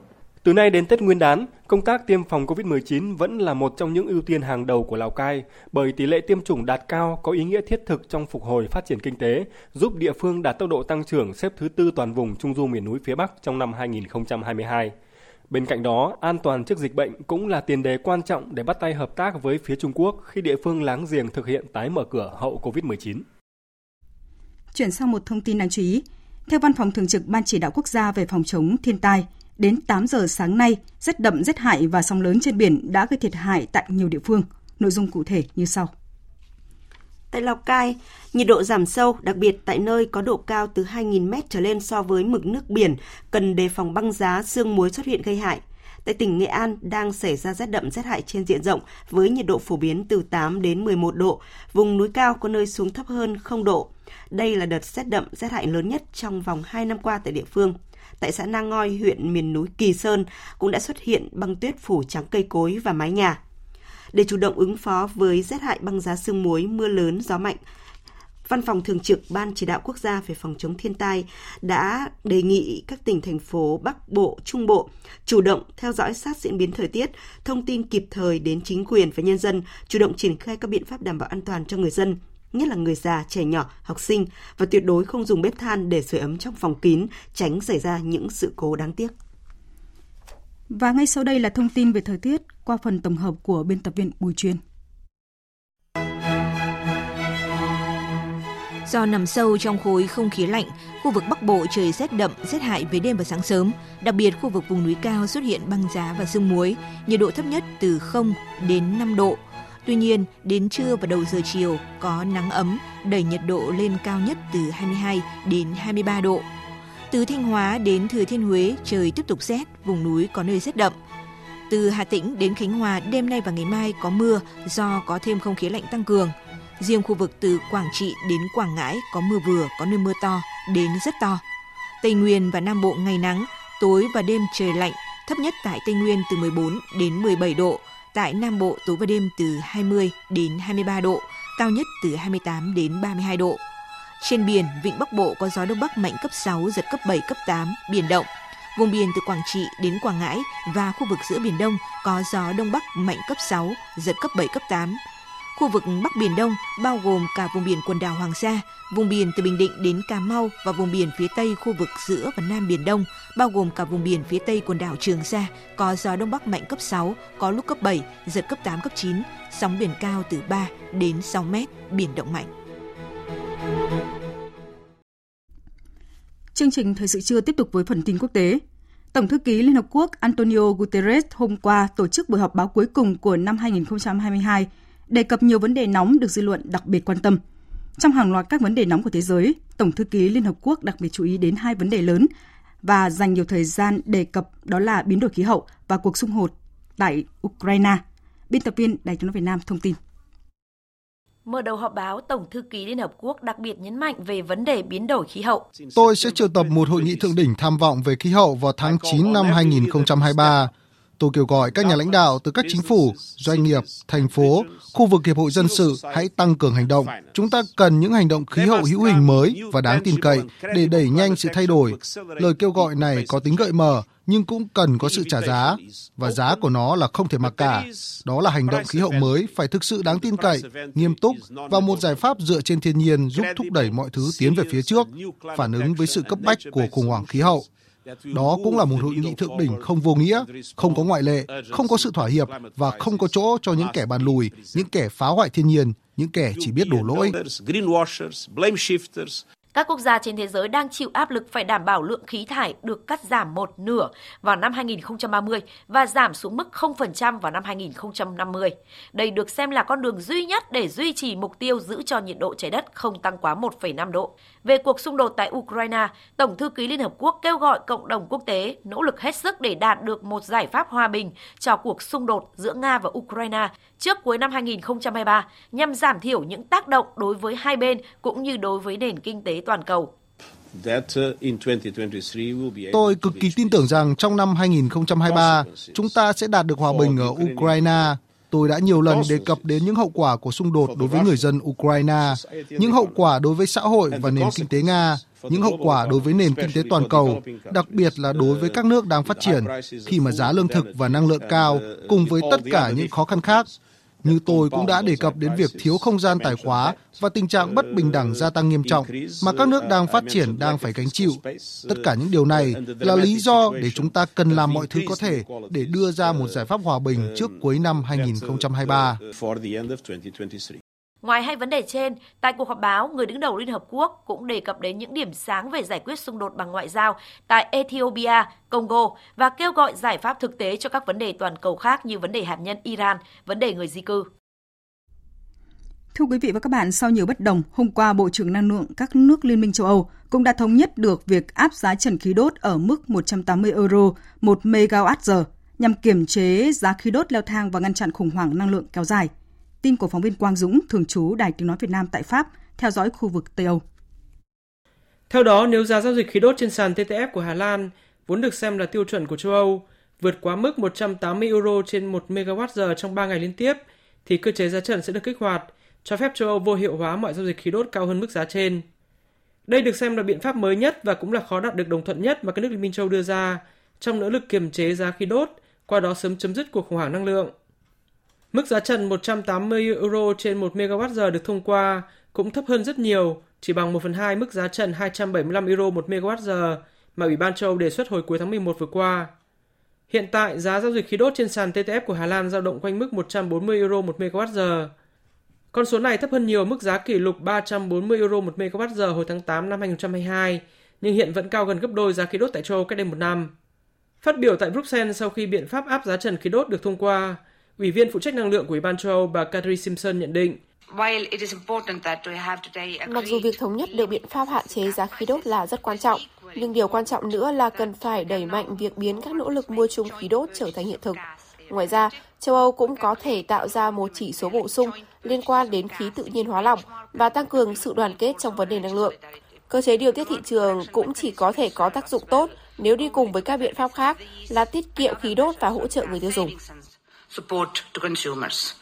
Từ nay đến Tết Nguyên đán, công tác tiêm phòng COVID-19 vẫn là một trong những ưu tiên hàng đầu của Lào Cai bởi tỷ lệ tiêm chủng đạt cao có ý nghĩa thiết thực trong phục hồi phát triển kinh tế, giúp địa phương đạt tốc độ tăng trưởng xếp thứ tư toàn vùng Trung du miền núi phía Bắc trong năm 2022. Bên cạnh đó, an toàn trước dịch bệnh cũng là tiền đề quan trọng để bắt tay hợp tác với phía Trung Quốc khi địa phương láng giềng thực hiện tái mở cửa hậu COVID-19. Chuyển sang một thông tin đáng chú ý. Theo Văn phòng Thường trực Ban Chỉ đạo Quốc gia về phòng chống thiên tai, đến 8 giờ sáng nay, rét đậm, rét hại và sóng lớn trên biển đã gây thiệt hại tại nhiều địa phương. Nội dung cụ thể như sau. Tại Lào Cai, nhiệt độ giảm sâu, đặc biệt tại nơi có độ cao từ 2.000 mét trở lên so với mực nước biển, cần đề phòng băng giá, sương muối xuất hiện gây hại. Tại tỉnh Nghệ An đang xảy ra rét đậm rét hại trên diện rộng với nhiệt độ phổ biến từ 8 đến 11 độ, vùng núi cao có nơi xuống thấp hơn 0 độ. Đây là đợt rét đậm rét hại lớn nhất trong vòng 2 năm qua tại địa phương. Tại xã Nang Ngoi, huyện miền núi Kỳ Sơn cũng đã xuất hiện băng tuyết phủ trắng cây cối và mái nhà. Để chủ động ứng phó với rét hại băng giá sương muối, mưa lớn, gió mạnh, Văn phòng Thường trực Ban Chỉ đạo Quốc gia về phòng chống thiên tai đã đề nghị các tỉnh, thành phố Bắc Bộ, Trung Bộ chủ động theo dõi sát diễn biến thời tiết, thông tin kịp thời đến chính quyền và nhân dân, chủ động triển khai các biện pháp đảm bảo an toàn cho người dân, nhất là người già, trẻ nhỏ, học sinh và tuyệt đối không dùng bếp than để sưởi ấm trong phòng kín, tránh xảy ra những sự cố đáng tiếc. Và ngay sau đây là thông tin về thời tiết qua phần tổng hợp của biên tập viên Bùi Chuyên. Do nằm sâu trong khối không khí lạnh, khu vực Bắc Bộ trời rét đậm, rét hại về đêm và sáng sớm. Đặc biệt khu vực vùng núi cao xuất hiện băng giá và sương muối, nhiệt độ thấp nhất từ 0 đến 5 độ. Tuy nhiên, đến trưa và đầu giờ chiều có nắng ấm, đẩy nhiệt độ lên cao nhất từ 22 đến 23 độ. Từ Thanh Hóa đến Thừa Thiên Huế trời tiếp tục rét, vùng núi có nơi rét đậm. Từ Hà Tĩnh đến Khánh Hòa đêm nay và ngày mai có mưa do có thêm không khí lạnh tăng cường. Riêng khu vực từ Quảng Trị đến Quảng Ngãi có mưa vừa, có nơi mưa to đến rất to. Tây Nguyên và Nam Bộ ngày nắng, tối và đêm trời lạnh, thấp nhất tại Tây Nguyên từ 14 đến 17 độ, tại Nam Bộ tối và đêm từ 20 đến 23 độ, cao nhất từ 28 đến 32 độ. Trên biển, vịnh Bắc Bộ có gió đông bắc mạnh cấp 6, giật cấp 7, cấp 8, biển động. Vùng biển từ Quảng Trị đến Quảng Ngãi và khu vực giữa Biển Đông có gió đông bắc mạnh cấp 6, giật cấp 7, cấp 8. Khu vực Bắc Biển Đông bao gồm cả vùng biển quần đảo Hoàng Sa, vùng biển từ Bình Định đến Cà Mau và vùng biển phía Tây khu vực giữa và Nam Biển Đông, bao gồm cả vùng biển phía Tây quần đảo Trường Sa, có gió Đông Bắc mạnh cấp 6, có lúc cấp 7, giật cấp 8, cấp 9, sóng biển cao từ 3 đến 6 mét, biển động mạnh. Chương trình Thời sự trưa tiếp tục với phần tin quốc tế. Tổng thư ký Liên Hợp Quốc Antonio Guterres hôm qua tổ chức buổi họp báo cuối cùng của năm 2022, đề cập nhiều vấn đề nóng được dư luận đặc biệt quan tâm. Trong hàng loạt các vấn đề nóng của thế giới, Tổng thư ký Liên Hợp Quốc đặc biệt chú ý đến hai vấn đề lớn và dành nhiều thời gian đề cập đó là biến đổi khí hậu và cuộc xung đột tại Ukraine. Biên tập viên Đài tiếng nói Việt Nam thông tin. Mở đầu họp báo, Tổng thư ký Liên Hợp Quốc đặc biệt nhấn mạnh về vấn đề biến đổi khí hậu. Tôi sẽ triệu tập một hội nghị thượng đỉnh tham vọng về khí hậu vào tháng 9 năm 2023. Tôi kêu gọi các nhà lãnh đạo từ các chính phủ, doanh nghiệp, thành phố, khu vực hiệp hội dân sự hãy tăng cường hành động. Chúng ta cần những hành động khí hậu hữu hình mới và đáng tin cậy để đẩy nhanh sự thay đổi. Lời kêu gọi này có tính gợi mở nhưng cũng cần có sự trả giá và giá của nó là không thể mặc cả. Đó là hành động khí hậu mới phải thực sự đáng tin cậy, nghiêm túc và một giải pháp dựa trên thiên nhiên giúp thúc đẩy mọi thứ tiến về phía trước, phản ứng với sự cấp bách của khủng hoảng khí hậu. Đó cũng là một hội nghị thượng đỉnh không vô nghĩa, không có ngoại lệ, không có sự thỏa hiệp và không có chỗ cho những kẻ bàn lùi, những kẻ phá hoại thiên nhiên, những kẻ chỉ biết đổ lỗi. Các quốc gia trên thế giới đang chịu áp lực phải đảm bảo lượng khí thải được cắt giảm một nửa vào năm 2030 và giảm xuống mức 0% vào năm 2050. Đây được xem là con đường duy nhất để duy trì mục tiêu giữ cho nhiệt độ trái đất không tăng quá 1,5 độ. Về cuộc xung đột tại Ukraine, Tổng thư ký Liên Hợp Quốc kêu gọi cộng đồng quốc tế nỗ lực hết sức để đạt được một giải pháp hòa bình cho cuộc xung đột giữa Nga và Ukraine trước cuối năm 2023 nhằm giảm thiểu những tác động đối với hai bên cũng như đối với nền kinh tế toàn cầu. Tôi cực kỳ tin tưởng rằng trong năm 2023, chúng ta sẽ đạt được hòa bình ở Ukraine. Tôi đã nhiều lần đề cập đến những hậu quả của xung đột đối với người dân Ukraine, những hậu quả đối với xã hội và nền kinh tế Nga, những hậu quả đối với nền kinh tế toàn cầu, đặc biệt là đối với các nước đang phát triển khi mà giá lương thực và năng lượng cao cùng với tất cả những khó khăn khác như tôi cũng đã đề cập đến việc thiếu không gian tài khóa và tình trạng bất bình đẳng gia tăng nghiêm trọng mà các nước đang phát triển đang phải gánh chịu. Tất cả những điều này là lý do để chúng ta cần làm mọi thứ có thể để đưa ra một giải pháp hòa bình trước cuối năm 2023. Ngoài hai vấn đề trên, tại cuộc họp báo, người đứng đầu Liên Hợp Quốc cũng đề cập đến những điểm sáng về giải quyết xung đột bằng ngoại giao tại Ethiopia, Congo và kêu gọi giải pháp thực tế cho các vấn đề toàn cầu khác như vấn đề hạt nhân Iran, vấn đề người di cư. Thưa quý vị và các bạn, sau nhiều bất đồng, hôm qua Bộ trưởng Năng lượng các nước Liên minh châu Âu cũng đã thống nhất được việc áp giá trần khí đốt ở mức 180 euro 1 MWh nhằm kiểm chế giá khí đốt leo thang và ngăn chặn khủng hoảng năng lượng kéo dài. Tin của phóng viên Quang Dũng, thường trú Đài Tiếng Nói Việt Nam tại Pháp, theo dõi khu vực Tây Âu. Theo đó, nếu giá giao dịch khí đốt trên sàn TTF của Hà Lan, vốn được xem là tiêu chuẩn của châu Âu, vượt quá mức 180 euro trên 1 MWh trong 3 ngày liên tiếp, thì cơ chế giá trần sẽ được kích hoạt, cho phép châu Âu vô hiệu hóa mọi giao dịch khí đốt cao hơn mức giá trên. Đây được xem là biện pháp mới nhất và cũng là khó đạt được đồng thuận nhất mà các nước Liên minh châu đưa ra trong nỗ lực kiềm chế giá khí đốt, qua đó sớm chấm dứt cuộc khủng hoảng năng lượng. Mức giá trần 180 euro trên 1 MWh được thông qua cũng thấp hơn rất nhiều, chỉ bằng 1 phần 2 mức giá trần 275 euro 1 MWh mà Ủy ban châu Âu đề xuất hồi cuối tháng 11 vừa qua. Hiện tại, giá giao dịch khí đốt trên sàn TTF của Hà Lan dao động quanh mức 140 euro 1 MWh. Con số này thấp hơn nhiều mức giá kỷ lục 340 euro 1 MWh hồi tháng 8 năm 2022, nhưng hiện vẫn cao gần gấp đôi giá khí đốt tại châu Âu cách đây một năm. Phát biểu tại Bruxelles sau khi biện pháp áp giá trần khí đốt được thông qua, Ủy viên phụ trách năng lượng của Ủy ban châu Âu bà Kadri Simpson nhận định, Mặc dù việc thống nhất được biện pháp hạn chế giá khí đốt là rất quan trọng, nhưng điều quan trọng nữa là cần phải đẩy mạnh việc biến các nỗ lực mua chung khí đốt trở thành hiện thực. Ngoài ra, châu Âu cũng có thể tạo ra một chỉ số bổ sung liên quan đến khí tự nhiên hóa lỏng và tăng cường sự đoàn kết trong vấn đề năng lượng. Cơ chế điều tiết thị trường cũng chỉ có thể có tác dụng tốt nếu đi cùng với các biện pháp khác là tiết kiệm khí đốt và hỗ trợ người tiêu dùng support to consumers.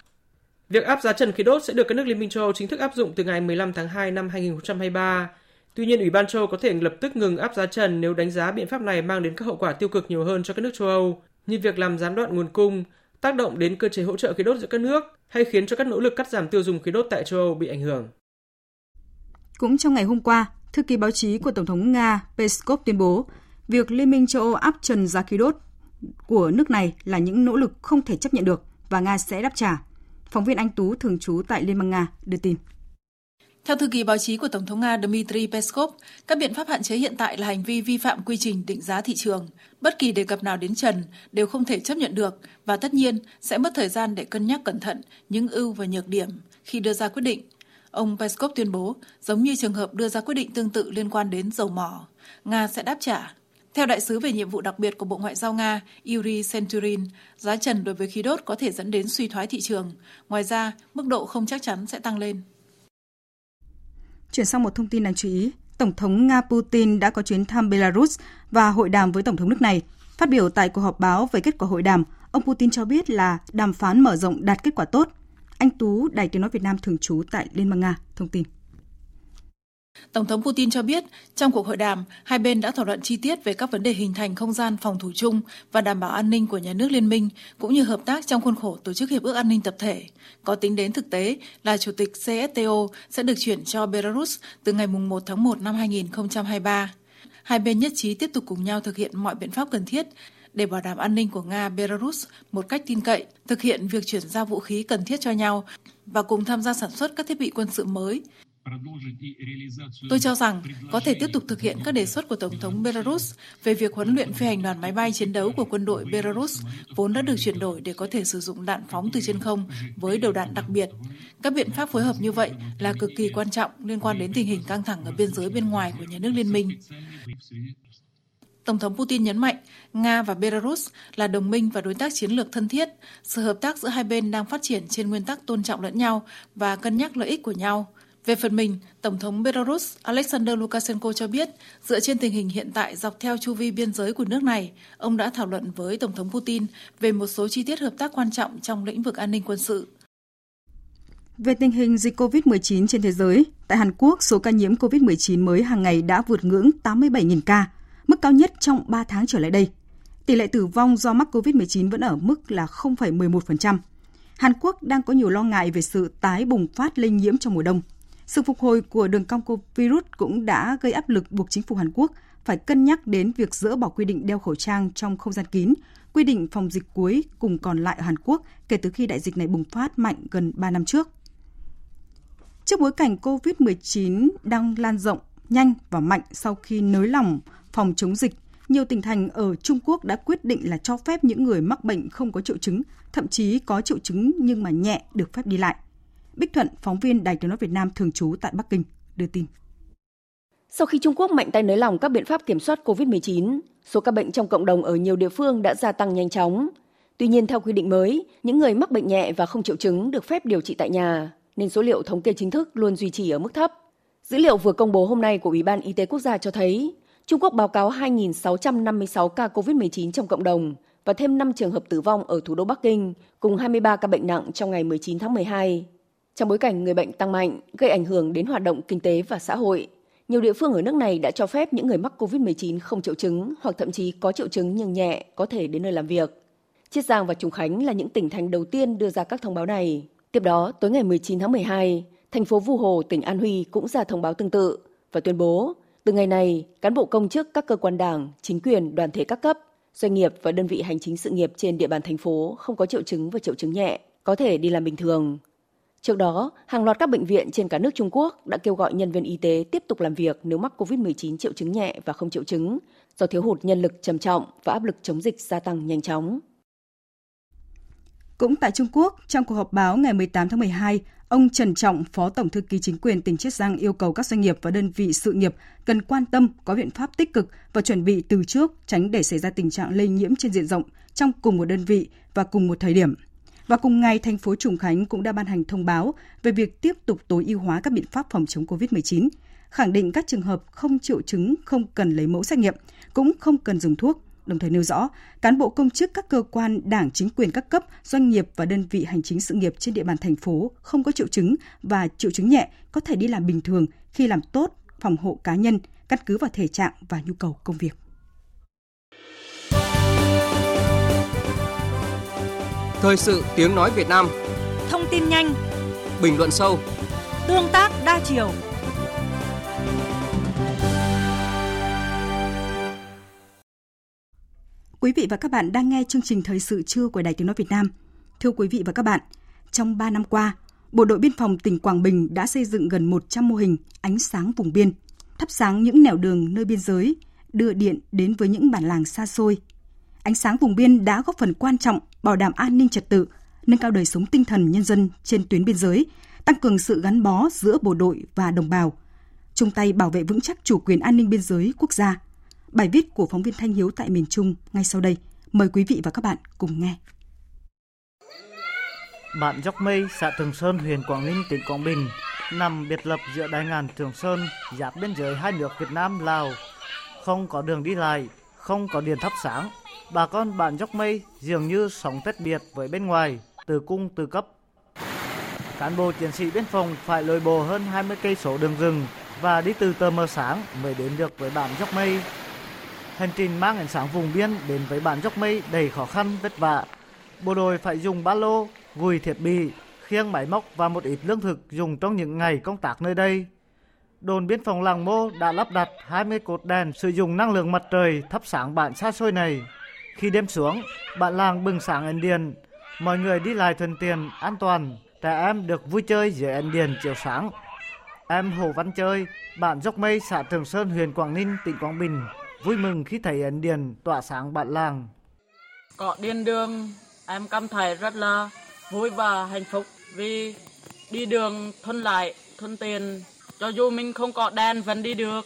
Việc áp giá trần khí đốt sẽ được các nước Liên minh châu Âu chính thức áp dụng từ ngày 15 tháng 2 năm 2023. Tuy nhiên, Ủy ban châu Âu có thể lập tức ngừng áp giá trần nếu đánh giá biện pháp này mang đến các hậu quả tiêu cực nhiều hơn cho các nước châu Âu, như việc làm gián đoạn nguồn cung, tác động đến cơ chế hỗ trợ khí đốt giữa các nước hay khiến cho các nỗ lực cắt giảm tiêu dùng khí đốt tại châu Âu bị ảnh hưởng. Cũng trong ngày hôm qua, thư ký báo chí của Tổng thống Nga Peskov tuyên bố việc Liên minh châu Âu áp trần giá khí đốt của nước này là những nỗ lực không thể chấp nhận được và Nga sẽ đáp trả. Phóng viên Anh Tú thường trú tại Liên bang Nga đưa tin. Theo thư ký báo chí của Tổng thống Nga Dmitry Peskov, các biện pháp hạn chế hiện tại là hành vi vi phạm quy trình định giá thị trường. Bất kỳ đề cập nào đến trần đều không thể chấp nhận được và tất nhiên sẽ mất thời gian để cân nhắc cẩn thận những ưu và nhược điểm khi đưa ra quyết định. Ông Peskov tuyên bố, giống như trường hợp đưa ra quyết định tương tự liên quan đến dầu mỏ, Nga sẽ đáp trả theo đại sứ về nhiệm vụ đặc biệt của Bộ Ngoại giao Nga Yuri Senturin, giá trần đối với khí đốt có thể dẫn đến suy thoái thị trường. Ngoài ra, mức độ không chắc chắn sẽ tăng lên. Chuyển sang một thông tin đáng chú ý. Tổng thống Nga Putin đã có chuyến thăm Belarus và hội đàm với Tổng thống nước này. Phát biểu tại cuộc họp báo về kết quả hội đàm, ông Putin cho biết là đàm phán mở rộng đạt kết quả tốt. Anh Tú, Đài Tiếng Nói Việt Nam thường trú tại Liên bang Nga, thông tin. Tổng thống Putin cho biết, trong cuộc hội đàm, hai bên đã thảo luận chi tiết về các vấn đề hình thành không gian phòng thủ chung và đảm bảo an ninh của nhà nước liên minh, cũng như hợp tác trong khuôn khổ Tổ chức Hiệp ước An ninh Tập thể. Có tính đến thực tế là Chủ tịch CSTO sẽ được chuyển cho Belarus từ ngày 1 tháng 1 năm 2023. Hai bên nhất trí tiếp tục cùng nhau thực hiện mọi biện pháp cần thiết để bảo đảm an ninh của Nga Belarus một cách tin cậy, thực hiện việc chuyển giao vũ khí cần thiết cho nhau và cùng tham gia sản xuất các thiết bị quân sự mới, Tôi cho rằng có thể tiếp tục thực hiện các đề xuất của Tổng thống Belarus về việc huấn luyện phi hành đoàn máy bay chiến đấu của quân đội Belarus vốn đã được chuyển đổi để có thể sử dụng đạn phóng từ trên không với đầu đạn đặc biệt. Các biện pháp phối hợp như vậy là cực kỳ quan trọng liên quan đến tình hình căng thẳng ở biên giới bên ngoài của nhà nước liên minh. Tổng thống Putin nhấn mạnh Nga và Belarus là đồng minh và đối tác chiến lược thân thiết. Sự hợp tác giữa hai bên đang phát triển trên nguyên tắc tôn trọng lẫn nhau và cân nhắc lợi ích của nhau. Về phần mình, Tổng thống Belarus Alexander Lukashenko cho biết, dựa trên tình hình hiện tại dọc theo chu vi biên giới của nước này, ông đã thảo luận với Tổng thống Putin về một số chi tiết hợp tác quan trọng trong lĩnh vực an ninh quân sự. Về tình hình dịch COVID-19 trên thế giới, tại Hàn Quốc, số ca nhiễm COVID-19 mới hàng ngày đã vượt ngưỡng 87.000 ca, mức cao nhất trong 3 tháng trở lại đây. Tỷ lệ tử vong do mắc COVID-19 vẫn ở mức là 0,11%. Hàn Quốc đang có nhiều lo ngại về sự tái bùng phát lây nhiễm trong mùa đông. Sự phục hồi của đường cong virus cũng đã gây áp lực buộc chính phủ Hàn Quốc phải cân nhắc đến việc dỡ bỏ quy định đeo khẩu trang trong không gian kín, quy định phòng dịch cuối cùng còn lại ở Hàn Quốc kể từ khi đại dịch này bùng phát mạnh gần 3 năm trước. Trước bối cảnh COVID-19 đang lan rộng nhanh và mạnh sau khi nới lỏng phòng chống dịch, nhiều tỉnh thành ở Trung Quốc đã quyết định là cho phép những người mắc bệnh không có triệu chứng, thậm chí có triệu chứng nhưng mà nhẹ được phép đi lại. Bích Thuận, phóng viên Đài Tiếng nói Việt Nam thường trú tại Bắc Kinh, đưa tin. Sau khi Trung Quốc mạnh tay nới lỏng các biện pháp kiểm soát COVID-19, số ca bệnh trong cộng đồng ở nhiều địa phương đã gia tăng nhanh chóng. Tuy nhiên theo quy định mới, những người mắc bệnh nhẹ và không triệu chứng được phép điều trị tại nhà, nên số liệu thống kê chính thức luôn duy trì ở mức thấp. Dữ liệu vừa công bố hôm nay của Ủy ban Y tế Quốc gia cho thấy, Trung Quốc báo cáo 2.656 ca COVID-19 trong cộng đồng và thêm 5 trường hợp tử vong ở thủ đô Bắc Kinh, cùng 23 ca bệnh nặng trong ngày 19 tháng 12. Trong bối cảnh người bệnh tăng mạnh, gây ảnh hưởng đến hoạt động kinh tế và xã hội, nhiều địa phương ở nước này đã cho phép những người mắc COVID-19 không triệu chứng hoặc thậm chí có triệu chứng nhưng nhẹ có thể đến nơi làm việc. Chiết Giang và Trùng Khánh là những tỉnh thành đầu tiên đưa ra các thông báo này. Tiếp đó, tối ngày 19 tháng 12, thành phố Vu Hồ, tỉnh An Huy cũng ra thông báo tương tự và tuyên bố từ ngày này, cán bộ công chức các cơ quan đảng, chính quyền, đoàn thể các cấp, doanh nghiệp và đơn vị hành chính sự nghiệp trên địa bàn thành phố không có triệu chứng và triệu chứng nhẹ, có thể đi làm bình thường. Trước đó, hàng loạt các bệnh viện trên cả nước Trung Quốc đã kêu gọi nhân viên y tế tiếp tục làm việc nếu mắc COVID-19 triệu chứng nhẹ và không triệu chứng, do thiếu hụt nhân lực trầm trọng và áp lực chống dịch gia tăng nhanh chóng. Cũng tại Trung Quốc, trong cuộc họp báo ngày 18 tháng 12, ông Trần Trọng, Phó Tổng thư ký chính quyền tỉnh Chiết Giang yêu cầu các doanh nghiệp và đơn vị sự nghiệp cần quan tâm, có biện pháp tích cực và chuẩn bị từ trước tránh để xảy ra tình trạng lây nhiễm trên diện rộng trong cùng một đơn vị và cùng một thời điểm. Và cùng ngày, thành phố Trùng Khánh cũng đã ban hành thông báo về việc tiếp tục tối ưu hóa các biện pháp phòng chống COVID-19, khẳng định các trường hợp không triệu chứng không cần lấy mẫu xét nghiệm, cũng không cần dùng thuốc, đồng thời nêu rõ cán bộ công chức các cơ quan đảng chính quyền các cấp doanh nghiệp và đơn vị hành chính sự nghiệp trên địa bàn thành phố không có triệu chứng và triệu chứng nhẹ có thể đi làm bình thường khi làm tốt phòng hộ cá nhân căn cứ vào thể trạng và nhu cầu công việc. Thời sự tiếng nói Việt Nam Thông tin nhanh Bình luận sâu Tương tác đa chiều Quý vị và các bạn đang nghe chương trình Thời sự trưa của Đài Tiếng Nói Việt Nam. Thưa quý vị và các bạn, trong 3 năm qua, Bộ đội Biên phòng tỉnh Quảng Bình đã xây dựng gần 100 mô hình ánh sáng vùng biên, thắp sáng những nẻo đường nơi biên giới, đưa điện đến với những bản làng xa xôi. Ánh sáng vùng biên đã góp phần quan trọng bảo đảm an ninh trật tự, nâng cao đời sống tinh thần nhân dân trên tuyến biên giới, tăng cường sự gắn bó giữa bộ đội và đồng bào, chung tay bảo vệ vững chắc chủ quyền an ninh biên giới quốc gia. Bài viết của phóng viên Thanh Hiếu tại miền Trung ngay sau đây. Mời quý vị và các bạn cùng nghe. Bản Dốc Mây, xã Trường Sơn, huyện Quảng Ninh, tỉnh Quảng Bình, nằm biệt lập giữa đại ngàn Trường Sơn, giáp biên giới hai nước Việt Nam, Lào. Không có đường đi lại, không có điện thắp sáng. Bà con bản Dốc Mây dường như sống tách biệt với bên ngoài, từ cung từ cấp. Cán bộ chiến sĩ biên phòng phải lội bộ hơn 20 cây số đường rừng và đi từ tờ mờ sáng mới đến được với bản Dốc Mây. Hành trình mang ánh sáng vùng biên đến với bản Dốc Mây đầy khó khăn vất vả. Bộ đội phải dùng ba lô, gùi thiết bị, khiêng máy móc và một ít lương thực dùng trong những ngày công tác nơi đây. Đồn biên phòng Làng Mô đã lắp đặt 20 cột đèn sử dụng năng lượng mặt trời thắp sáng bản xa xôi này. Khi đêm xuống, bản làng bừng sáng ánh điện, mọi người đi lại thuận tiện, an toàn, trẻ em được vui chơi dưới ánh điện chiếu sáng. Em Hồ Văn Chơi, bản Dốc Mây, xã Trường Sơn, huyện Quảng Ninh, tỉnh Quảng Bình, vui mừng khi thấy ánh điện tỏa sáng bản làng. Có điện đường, em cảm thấy rất là vui và hạnh phúc vì đi đường thuận lại, thuận tiện, cho dù mình không có đèn vẫn đi được.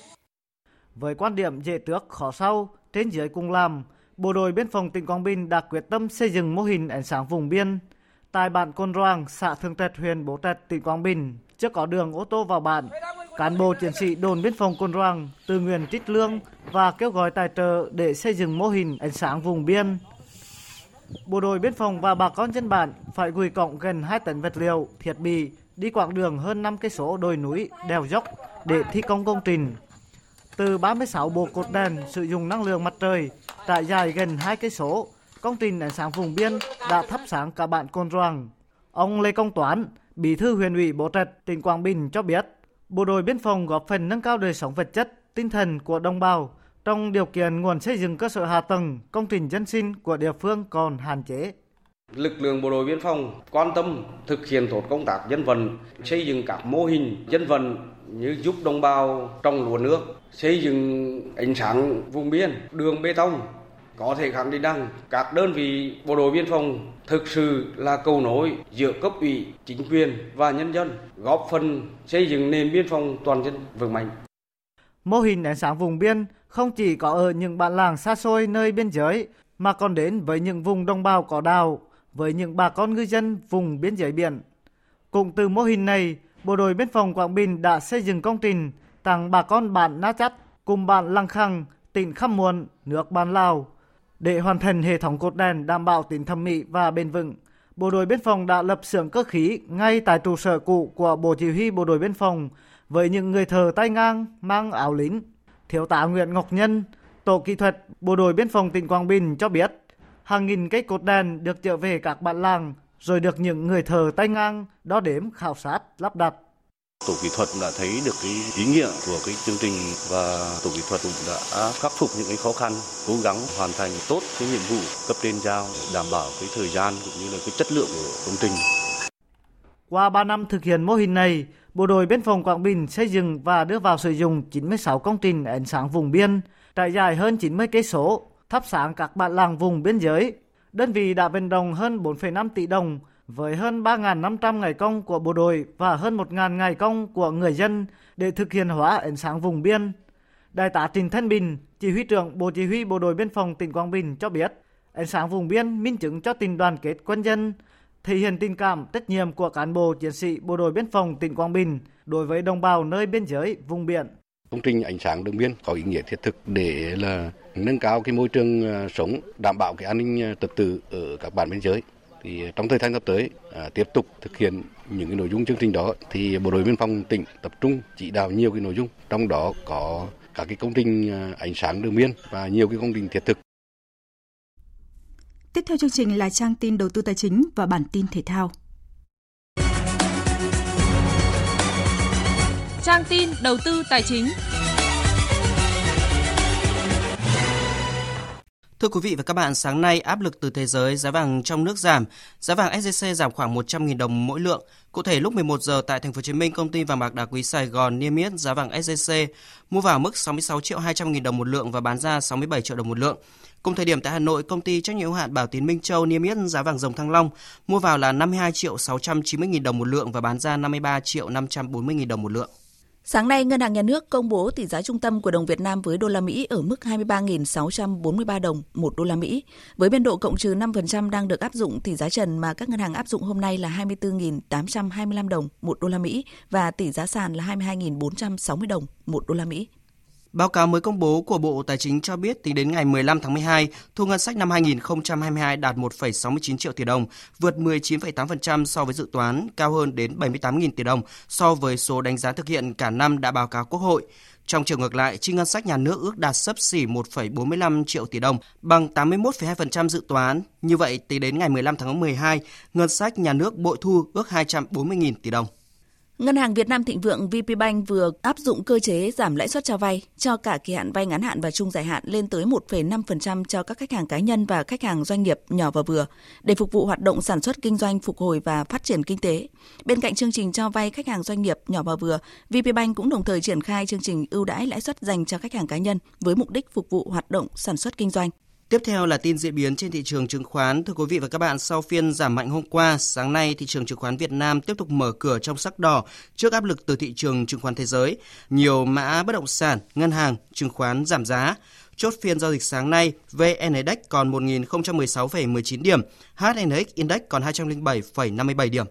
Với quan điểm dễ tước khó sau, trên dưới cùng làm, Bộ đội Biên phòng tỉnh Quảng Bình đã quyết tâm xây dựng mô hình ánh sáng vùng biên. Tại bản Côn Roang, xã Thường Trạch, huyện Bố Trạch, tỉnh Quảng Bình, trước có đường ô tô vào bản. Cán bộ chiến sĩ đồn biên phòng Côn Roang tự nguyện trích lương và kêu gọi tài trợ để xây dựng mô hình ánh sáng vùng biên. Bộ đội biên phòng và bà con dân bản phải gửi cộng gần 2 tấn vật liệu, thiết bị đi quãng đường hơn 5 cây số đồi núi, đèo dốc để thi công công trình. Từ 36 bộ cột đèn sử dụng năng lượng mặt trời trải dài gần 2 cây số, công trình ánh sáng vùng biên đã thắp sáng cả bản Côn Roàng. Ông Lê Công Toán, Bí thư huyện ủy Bố Trạch, tỉnh Quảng Bình cho biết, bộ đội biên phòng góp phần nâng cao đời sống vật chất, tinh thần của đồng bào trong điều kiện nguồn xây dựng cơ sở hạ tầng, công trình dân sinh của địa phương còn hạn chế. Lực lượng bộ đội biên phòng quan tâm thực hiện tốt công tác dân vận, xây dựng các mô hình dân vận như giúp đồng bào trong lúa nước, xây dựng ánh sáng vùng biên, đường bê tông. Có thể khẳng định rằng các đơn vị bộ đội biên phòng thực sự là cầu nối giữa cấp ủy, chính quyền và nhân dân, góp phần xây dựng nền biên phòng toàn dân vững mạnh. Mô hình ánh sáng vùng biên không chỉ có ở những bản làng xa xôi nơi biên giới mà còn đến với những vùng đồng bào có đào, với những bà con ngư dân vùng biên giới biển. cùng từ mô hình này, Bộ đội Biên phòng Quảng Bình đã xây dựng công trình tặng bà con bản Na Chắt cùng bản Lăng Khăng, tỉnh Khăm Muộn, nước bản Lào. Để hoàn thành hệ thống cột đèn đảm bảo tính thẩm mỹ và bền vững, Bộ đội Biên phòng đã lập xưởng cơ khí ngay tại trụ sở cũ của Bộ Chỉ huy Bộ đội Biên phòng với những người thờ tay ngang mang áo lính. Thiếu tá Nguyễn Ngọc Nhân, Tổ kỹ thuật Bộ đội Biên phòng tỉnh Quảng Bình cho biết, hàng nghìn cây cột đèn được trở về các bản làng rồi được những người thờ tay ngang đo đếm khảo sát lắp đặt. Tổ kỹ thuật đã thấy được cái ý nghĩa của cái chương trình và tổ kỹ thuật cũng đã khắc phục những cái khó khăn, cố gắng hoàn thành tốt cái nhiệm vụ cấp trên giao đảm bảo cái thời gian cũng như là cái chất lượng của công trình. Qua 3 năm thực hiện mô hình này, Bộ đội Biên phòng Quảng Bình xây dựng và đưa vào sử dụng 96 công trình ánh sáng vùng biên, trải dài hơn 90 cây số, thắp sáng các bản làng vùng biên giới. Đơn vị đã vận động hơn 4,5 tỷ đồng với hơn 3.500 ngày công của bộ đội và hơn 1.000 ngày công của người dân để thực hiện hóa ánh sáng vùng biên. Đại tá Trình Thanh Bình, chỉ huy trưởng Bộ Chỉ huy Bộ đội Biên phòng tỉnh Quảng Bình cho biết, ánh sáng vùng biên minh chứng cho tình đoàn kết quân dân, thể hiện tình cảm trách nhiệm của cán bộ chiến sĩ Bộ đội Biên phòng tỉnh Quảng Bình đối với đồng bào nơi biên giới, vùng biển. Công trình ánh sáng đường biên có ý nghĩa thiết thực để là nâng cao cái môi trường à, sống, đảm bảo cái an ninh à, trật tự ở các bản biên giới. Thì à, trong thời gian sắp tới à, tiếp tục thực hiện những cái nội dung chương trình đó thì bộ đội biên phòng tỉnh tập trung chỉ đạo nhiều cái nội dung, trong đó có các cái công trình ánh sáng đường biên và nhiều cái công trình thiết thực. Tiếp theo chương trình là trang tin đầu tư tài chính và bản tin thể thao. Trang tin đầu tư tài chính. Thưa quý vị và các bạn, sáng nay áp lực từ thế giới giá vàng trong nước giảm, giá vàng SJC giảm khoảng 100.000 đồng mỗi lượng. Cụ thể lúc 11 giờ tại thành phố Hồ Chí Minh, công ty vàng bạc đá quý Sài Gòn niêm yết giá vàng SJC mua vào mức 66 triệu 200 000 đồng một lượng và bán ra 67 triệu đồng một lượng. Cùng thời điểm tại Hà Nội, công ty trách nhiệm hữu hạn Bảo Tín Minh Châu niêm yết giá vàng dòng Thăng Long mua vào là 52 triệu 690 000 đồng một lượng và bán ra 53 triệu 540 000 đồng một lượng. Sáng nay, Ngân hàng Nhà nước công bố tỷ giá trung tâm của đồng Việt Nam với đô la Mỹ ở mức 23.643 đồng một đô la Mỹ. Với biên độ cộng trừ 5% đang được áp dụng, tỷ giá trần mà các ngân hàng áp dụng hôm nay là 24.825 đồng một đô la Mỹ và tỷ giá sàn là 22.460 đồng một đô la Mỹ. Báo cáo mới công bố của Bộ Tài chính cho biết tính đến ngày 15 tháng 12, thu ngân sách năm 2022 đạt 1,69 triệu tỷ đồng, vượt 19,8% so với dự toán, cao hơn đến 78.000 tỷ đồng so với số đánh giá thực hiện cả năm đã báo cáo Quốc hội. Trong trường ngược lại, chi ngân sách nhà nước ước đạt sấp xỉ 1,45 triệu tỷ đồng, bằng 81,2% dự toán. Như vậy, tính đến ngày 15 tháng 12, ngân sách nhà nước bội thu ước 240.000 tỷ đồng. Ngân hàng Việt Nam Thịnh Vượng VPBank vừa áp dụng cơ chế giảm lãi suất cho vay cho cả kỳ hạn vay ngắn hạn và trung dài hạn lên tới 1,5% cho các khách hàng cá nhân và khách hàng doanh nghiệp nhỏ và vừa để phục vụ hoạt động sản xuất kinh doanh phục hồi và phát triển kinh tế. Bên cạnh chương trình cho vay khách hàng doanh nghiệp nhỏ và vừa, VPBank cũng đồng thời triển khai chương trình ưu đãi lãi suất dành cho khách hàng cá nhân với mục đích phục vụ hoạt động sản xuất kinh doanh. Tiếp theo là tin diễn biến trên thị trường chứng khoán. Thưa quý vị và các bạn, sau phiên giảm mạnh hôm qua, sáng nay thị trường chứng khoán Việt Nam tiếp tục mở cửa trong sắc đỏ trước áp lực từ thị trường chứng khoán thế giới. Nhiều mã bất động sản, ngân hàng, chứng khoán giảm giá. Chốt phiên giao dịch sáng nay, VN Index còn 1.016,19 điểm, HNX Index còn 207,57 điểm.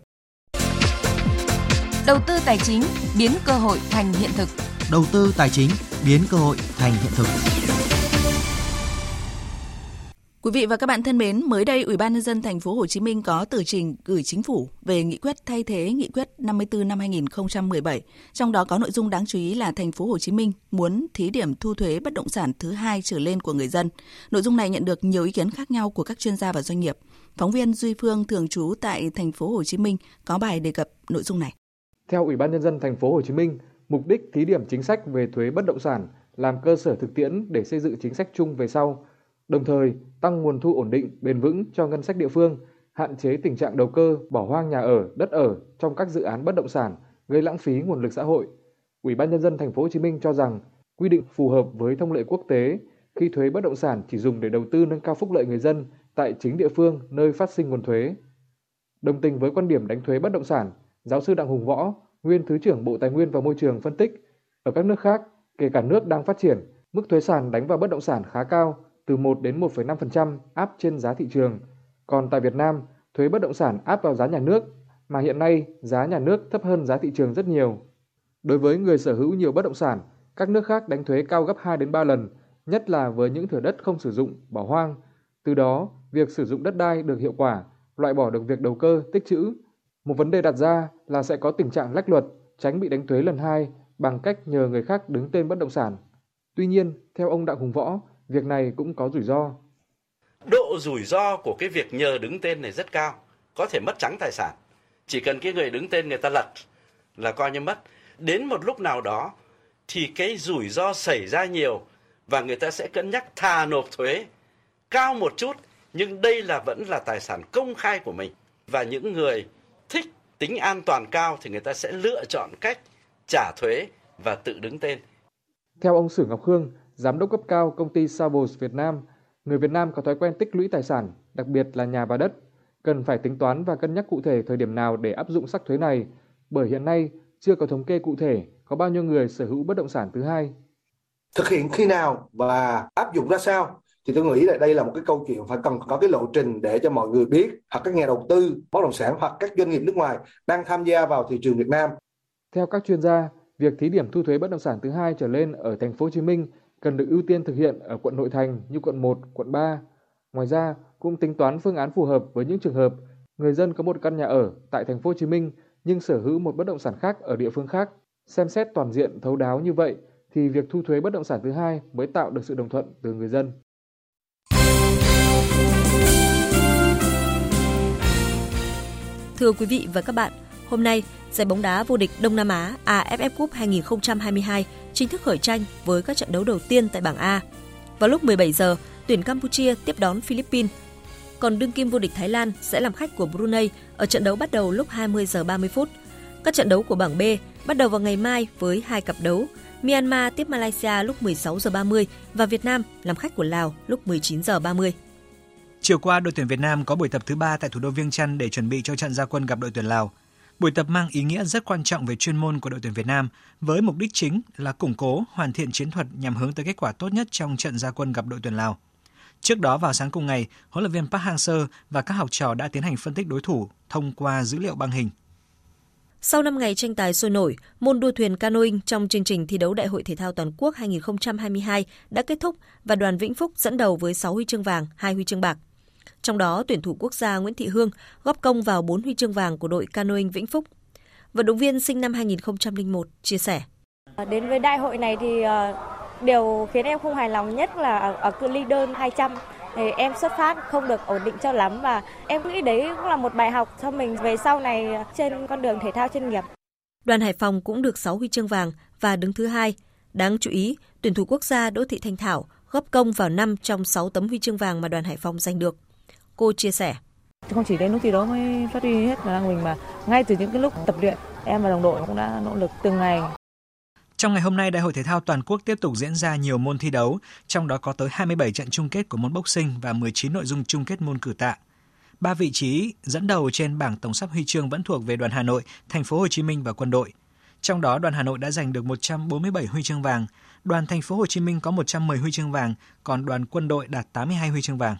Đầu tư tài chính biến cơ hội thành hiện thực. Đầu tư tài chính biến cơ hội thành hiện thực. Quý vị và các bạn thân mến, mới đây Ủy ban nhân dân thành phố Hồ Chí Minh có tờ trình gửi chính phủ về nghị quyết thay thế nghị quyết 54 năm 2017. Trong đó có nội dung đáng chú ý là thành phố Hồ Chí Minh muốn thí điểm thu thuế bất động sản thứ hai trở lên của người dân. Nội dung này nhận được nhiều ý kiến khác nhau của các chuyên gia và doanh nghiệp. Phóng viên Duy Phương thường trú tại thành phố Hồ Chí Minh có bài đề cập nội dung này. Theo Ủy ban nhân dân thành phố Hồ Chí Minh, mục đích thí điểm chính sách về thuế bất động sản làm cơ sở thực tiễn để xây dựng chính sách chung về sau đồng thời tăng nguồn thu ổn định, bền vững cho ngân sách địa phương, hạn chế tình trạng đầu cơ, bỏ hoang nhà ở, đất ở trong các dự án bất động sản, gây lãng phí nguồn lực xã hội. Ủy ban nhân dân thành phố Hồ Chí Minh cho rằng quy định phù hợp với thông lệ quốc tế khi thuế bất động sản chỉ dùng để đầu tư nâng cao phúc lợi người dân tại chính địa phương nơi phát sinh nguồn thuế. Đồng tình với quan điểm đánh thuế bất động sản, giáo sư Đặng Hùng Võ, nguyên Thứ trưởng Bộ Tài nguyên và Môi trường phân tích, ở các nước khác, kể cả nước đang phát triển, mức thuế sàn đánh vào bất động sản khá cao từ 1 đến 1,5% áp trên giá thị trường. Còn tại Việt Nam, thuế bất động sản áp vào giá nhà nước, mà hiện nay giá nhà nước thấp hơn giá thị trường rất nhiều. Đối với người sở hữu nhiều bất động sản, các nước khác đánh thuế cao gấp 2 đến 3 lần, nhất là với những thửa đất không sử dụng, bỏ hoang. Từ đó, việc sử dụng đất đai được hiệu quả, loại bỏ được việc đầu cơ, tích trữ. Một vấn đề đặt ra là sẽ có tình trạng lách luật, tránh bị đánh thuế lần hai bằng cách nhờ người khác đứng tên bất động sản. Tuy nhiên, theo ông Đặng Hùng Võ, việc này cũng có rủi ro. Độ rủi ro của cái việc nhờ đứng tên này rất cao, có thể mất trắng tài sản. Chỉ cần cái người đứng tên người ta lật là coi như mất. Đến một lúc nào đó thì cái rủi ro xảy ra nhiều và người ta sẽ cân nhắc thà nộp thuế cao một chút nhưng đây là vẫn là tài sản công khai của mình và những người thích tính an toàn cao thì người ta sẽ lựa chọn cách trả thuế và tự đứng tên. Theo ông Sử Ngọc Hương, giám đốc cấp cao công ty Savos Việt Nam, người Việt Nam có thói quen tích lũy tài sản, đặc biệt là nhà và đất, cần phải tính toán và cân nhắc cụ thể thời điểm nào để áp dụng sắc thuế này, bởi hiện nay chưa có thống kê cụ thể có bao nhiêu người sở hữu bất động sản thứ hai. Thực hiện khi nào và áp dụng ra sao thì tôi nghĩ là đây là một cái câu chuyện phải cần có cái lộ trình để cho mọi người biết hoặc các nhà đầu tư bất động sản hoặc các doanh nghiệp nước ngoài đang tham gia vào thị trường Việt Nam. Theo các chuyên gia, việc thí điểm thu thuế bất động sản thứ hai trở lên ở thành phố Hồ Chí Minh cần được ưu tiên thực hiện ở quận nội thành như quận 1, quận 3. Ngoài ra, cũng tính toán phương án phù hợp với những trường hợp người dân có một căn nhà ở tại thành phố Hồ Chí Minh nhưng sở hữu một bất động sản khác ở địa phương khác. Xem xét toàn diện thấu đáo như vậy thì việc thu thuế bất động sản thứ hai mới tạo được sự đồng thuận từ người dân. Thưa quý vị và các bạn, hôm nay giải bóng đá vô địch Đông Nam Á AFF Cup 2022 chính thức khởi tranh với các trận đấu đầu tiên tại bảng A. Vào lúc 17 giờ, tuyển Campuchia tiếp đón Philippines. Còn đương kim vô địch Thái Lan sẽ làm khách của Brunei ở trận đấu bắt đầu lúc 20 giờ 30 phút. Các trận đấu của bảng B bắt đầu vào ngày mai với hai cặp đấu. Myanmar tiếp Malaysia lúc 16 giờ 30 và Việt Nam làm khách của Lào lúc 19 giờ 30. Chiều qua, đội tuyển Việt Nam có buổi tập thứ ba tại thủ đô Viêng Chăn để chuẩn bị cho trận gia quân gặp đội tuyển Lào. Buổi tập mang ý nghĩa rất quan trọng về chuyên môn của đội tuyển Việt Nam, với mục đích chính là củng cố, hoàn thiện chiến thuật nhằm hướng tới kết quả tốt nhất trong trận gia quân gặp đội tuyển Lào. Trước đó vào sáng cùng ngày, huấn luyện viên Park Hang-seo và các học trò đã tiến hành phân tích đối thủ thông qua dữ liệu băng hình. Sau 5 ngày tranh tài sôi nổi, môn đua thuyền canoeing trong chương trình thi đấu Đại hội Thể thao Toàn quốc 2022 đã kết thúc và đoàn Vĩnh Phúc dẫn đầu với 6 huy chương vàng, 2 huy chương bạc. Trong đó, tuyển thủ quốc gia Nguyễn Thị Hương góp công vào 4 huy chương vàng của đội canoeing Vĩnh Phúc. Vận động viên sinh năm 2001 chia sẻ. Đến với đại hội này thì ờ, điều khiến em không hài lòng nhất là ở, cự ly đơn 200 thì em xuất phát không được ổn định cho lắm và em nghĩ đấy cũng là một bài học cho mình về sau này trên con đường thể thao chuyên nghiệp. Đoàn Hải Phòng cũng được 6 huy chương vàng và đứng thứ hai. Đáng chú ý, tuyển thủ quốc gia Đỗ Thị Thanh Thảo góp công vào 5 trong 6 tấm huy chương vàng mà đoàn Hải Phòng giành được. Cô chia sẻ. Không chỉ đến lúc thi đấu mới phát huy hết khả năng mình mà ngay từ những cái lúc tập luyện em và đồng đội cũng đã nỗ lực từng ngày. Trong ngày hôm nay, Đại hội Thể thao Toàn quốc tiếp tục diễn ra nhiều môn thi đấu, trong đó có tới 27 trận chung kết của môn boxing và 19 nội dung chung kết môn cử tạ. Ba vị trí dẫn đầu trên bảng tổng sắp huy chương vẫn thuộc về đoàn Hà Nội, thành phố Hồ Chí Minh và quân đội. Trong đó, đoàn Hà Nội đã giành được 147 huy chương vàng, đoàn thành phố Hồ Chí Minh có 110 huy chương vàng, còn đoàn quân đội đạt 82 huy chương vàng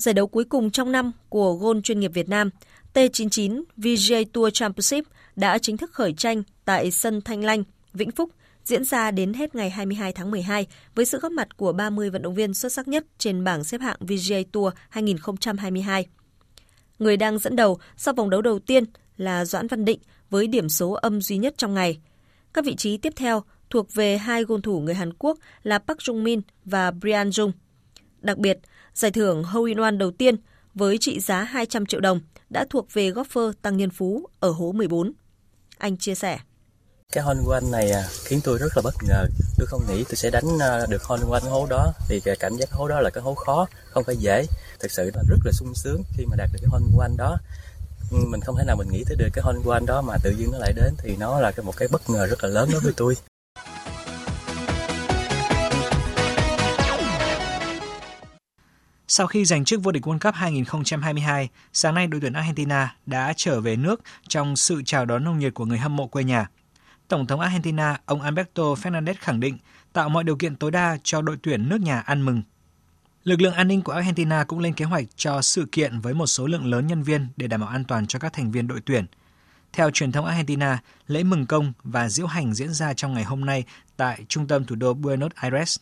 giải đấu cuối cùng trong năm của gôn chuyên nghiệp Việt Nam, T99 VJ Tour Championship đã chính thức khởi tranh tại sân Thanh Lanh, Vĩnh Phúc diễn ra đến hết ngày 22 tháng 12 với sự góp mặt của 30 vận động viên xuất sắc nhất trên bảng xếp hạng VGA Tour 2022. Người đang dẫn đầu sau vòng đấu đầu tiên là Doãn Văn Định với điểm số âm duy nhất trong ngày. Các vị trí tiếp theo thuộc về hai gôn thủ người Hàn Quốc là Park Jung Min và Brian Jung. Đặc biệt, giải thưởng Hole in One đầu tiên với trị giá 200 triệu đồng đã thuộc về golfer Tăng Nhân Phú ở hố 14. Anh chia sẻ. Cái hole in one này à, khiến tôi rất là bất ngờ. Tôi không nghĩ tôi sẽ đánh à, được hole in one hố đó vì cảm giác hố đó là cái hố khó, không phải dễ. Thực sự là rất là sung sướng khi mà đạt được cái hole in one đó. Mình không thể nào mình nghĩ tới được cái hole in one đó mà tự nhiên nó lại đến thì nó là một cái bất ngờ rất là lớn đối với tôi. Sau khi giành chức vô địch World Cup 2022, sáng nay đội tuyển Argentina đã trở về nước trong sự chào đón nồng nhiệt của người hâm mộ quê nhà. Tổng thống Argentina, ông Alberto Fernandez khẳng định tạo mọi điều kiện tối đa cho đội tuyển nước nhà ăn mừng. Lực lượng an ninh của Argentina cũng lên kế hoạch cho sự kiện với một số lượng lớn nhân viên để đảm bảo an toàn cho các thành viên đội tuyển. Theo truyền thông Argentina, lễ mừng công và diễu hành diễn ra trong ngày hôm nay tại trung tâm thủ đô Buenos Aires.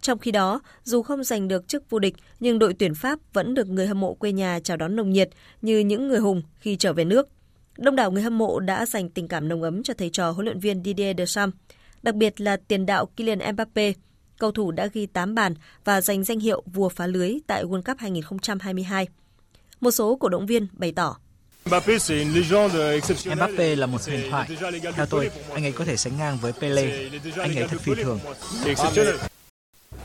Trong khi đó, dù không giành được chức vô địch, nhưng đội tuyển Pháp vẫn được người hâm mộ quê nhà chào đón nồng nhiệt như những người hùng khi trở về nước. Đông đảo người hâm mộ đã dành tình cảm nồng ấm cho thầy trò huấn luyện viên Didier Deschamps, đặc biệt là tiền đạo Kylian Mbappe, cầu thủ đã ghi 8 bàn và giành danh hiệu vua phá lưới tại World Cup 2022. Một số cổ động viên bày tỏ. Mbappe là một huyền thoại. Theo tôi, anh ấy có thể sánh ngang với Pele. Anh ấy thật phi thường.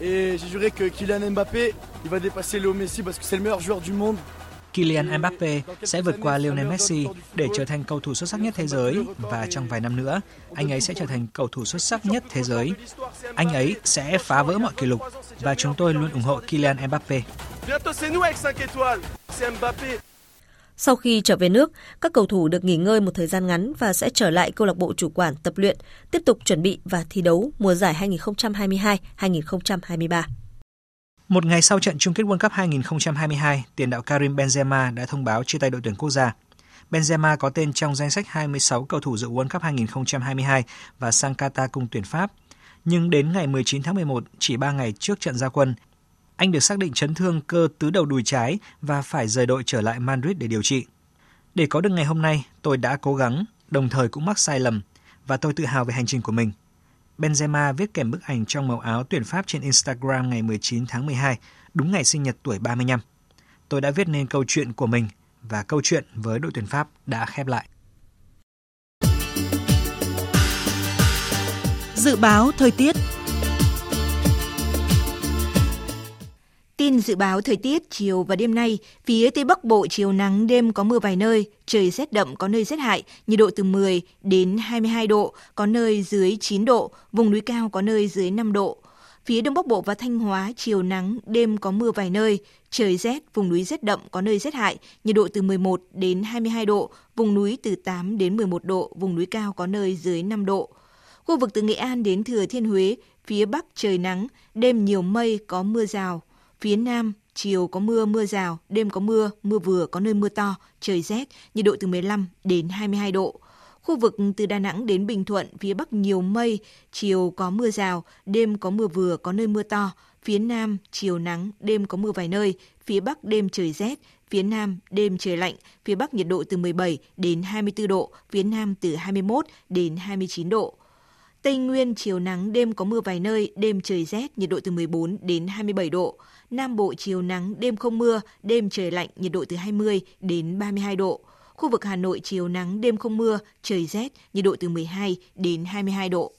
Et j'ai juré que Kylian Mbappé, il va dépasser Léo Messi parce que c'est le meilleur joueur du monde. Kylian Mbappe sẽ vượt qua Lionel Messi để trở thành cầu thủ xuất sắc nhất thế giới. và trong vài năm nữa, anh ấy sẽ trở thành cầu thủ xuất sắc nhất thế giới. Anh ấy sẽ phá vỡ mọi kỷ lục. và chúng tôi luôn ủng hộ Kylian Mbappe. Sau khi trở về nước, các cầu thủ được nghỉ ngơi một thời gian ngắn và sẽ trở lại câu lạc bộ chủ quản tập luyện, tiếp tục chuẩn bị và thi đấu mùa giải 2022-2023. Một ngày sau trận chung kết World Cup 2022, tiền đạo Karim Benzema đã thông báo chia tay đội tuyển quốc gia. Benzema có tên trong danh sách 26 cầu thủ dự World Cup 2022 và sang Qatar cùng tuyển Pháp. Nhưng đến ngày 19 tháng 11, chỉ 3 ngày trước trận gia quân, anh được xác định chấn thương cơ tứ đầu đùi trái và phải rời đội trở lại Madrid để điều trị. Để có được ngày hôm nay, tôi đã cố gắng, đồng thời cũng mắc sai lầm và tôi tự hào về hành trình của mình. Benzema viết kèm bức ảnh trong màu áo tuyển Pháp trên Instagram ngày 19 tháng 12, đúng ngày sinh nhật tuổi 35. Tôi đã viết nên câu chuyện của mình và câu chuyện với đội tuyển Pháp đã khép lại. Dự báo thời tiết Tin dự báo thời tiết chiều và đêm nay, phía Tây Bắc Bộ chiều nắng, đêm có mưa vài nơi, trời rét đậm có nơi rét hại, nhiệt độ từ 10 đến 22 độ, có nơi dưới 9 độ, vùng núi cao có nơi dưới 5 độ. Phía Đông Bắc Bộ và Thanh Hóa chiều nắng, đêm có mưa vài nơi, trời rét, vùng núi rét đậm có nơi rét hại, nhiệt độ từ 11 đến 22 độ, vùng núi từ 8 đến 11 độ, vùng núi cao có nơi dưới 5 độ. Khu vực từ Nghệ An đến Thừa Thiên Huế, phía Bắc trời nắng, đêm nhiều mây có mưa rào, Phía Nam, chiều có mưa, mưa rào, đêm có mưa, mưa vừa, có nơi mưa to, trời rét, nhiệt độ từ 15 đến 22 độ. Khu vực từ Đà Nẵng đến Bình Thuận, phía Bắc nhiều mây, chiều có mưa rào, đêm có mưa vừa, có nơi mưa to. Phía Nam, chiều nắng, đêm có mưa vài nơi, phía Bắc đêm trời rét, phía Nam đêm trời lạnh, phía Bắc nhiệt độ từ 17 đến 24 độ, phía Nam từ 21 đến 29 độ. Tây Nguyên chiều nắng, đêm có mưa vài nơi, đêm trời rét, nhiệt độ từ 14 đến 27 độ. Nam Bộ chiều nắng, đêm không mưa, đêm trời lạnh, nhiệt độ từ 20 đến 32 độ. Khu vực Hà Nội chiều nắng, đêm không mưa, trời rét, nhiệt độ từ 12 đến 22 độ.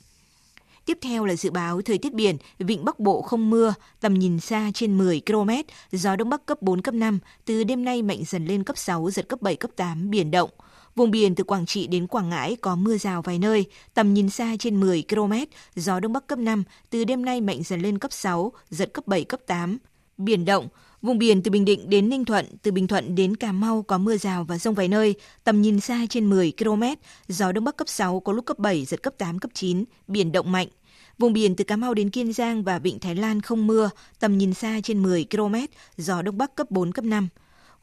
Tiếp theo là dự báo thời tiết biển, vịnh Bắc Bộ không mưa, tầm nhìn xa trên 10 km, gió Đông Bắc cấp 4, cấp 5, từ đêm nay mạnh dần lên cấp 6, giật cấp 7, cấp 8, biển động. Vùng biển từ Quảng Trị đến Quảng Ngãi có mưa rào vài nơi, tầm nhìn xa trên 10 km, gió Đông Bắc cấp 5, từ đêm nay mạnh dần lên cấp 6, giật cấp 7, cấp 8, Biển động, vùng biển từ Bình Định đến Ninh Thuận, từ Bình Thuận đến Cà Mau có mưa rào và rông vài nơi, tầm nhìn xa trên 10 km, gió Đông Bắc cấp 6 có lúc cấp 7, giật cấp 8, cấp 9, biển động mạnh. Vùng biển từ Cà Mau đến Kiên Giang và Vịnh Thái Lan không mưa, tầm nhìn xa trên 10 km, gió Đông Bắc cấp 4, cấp 5.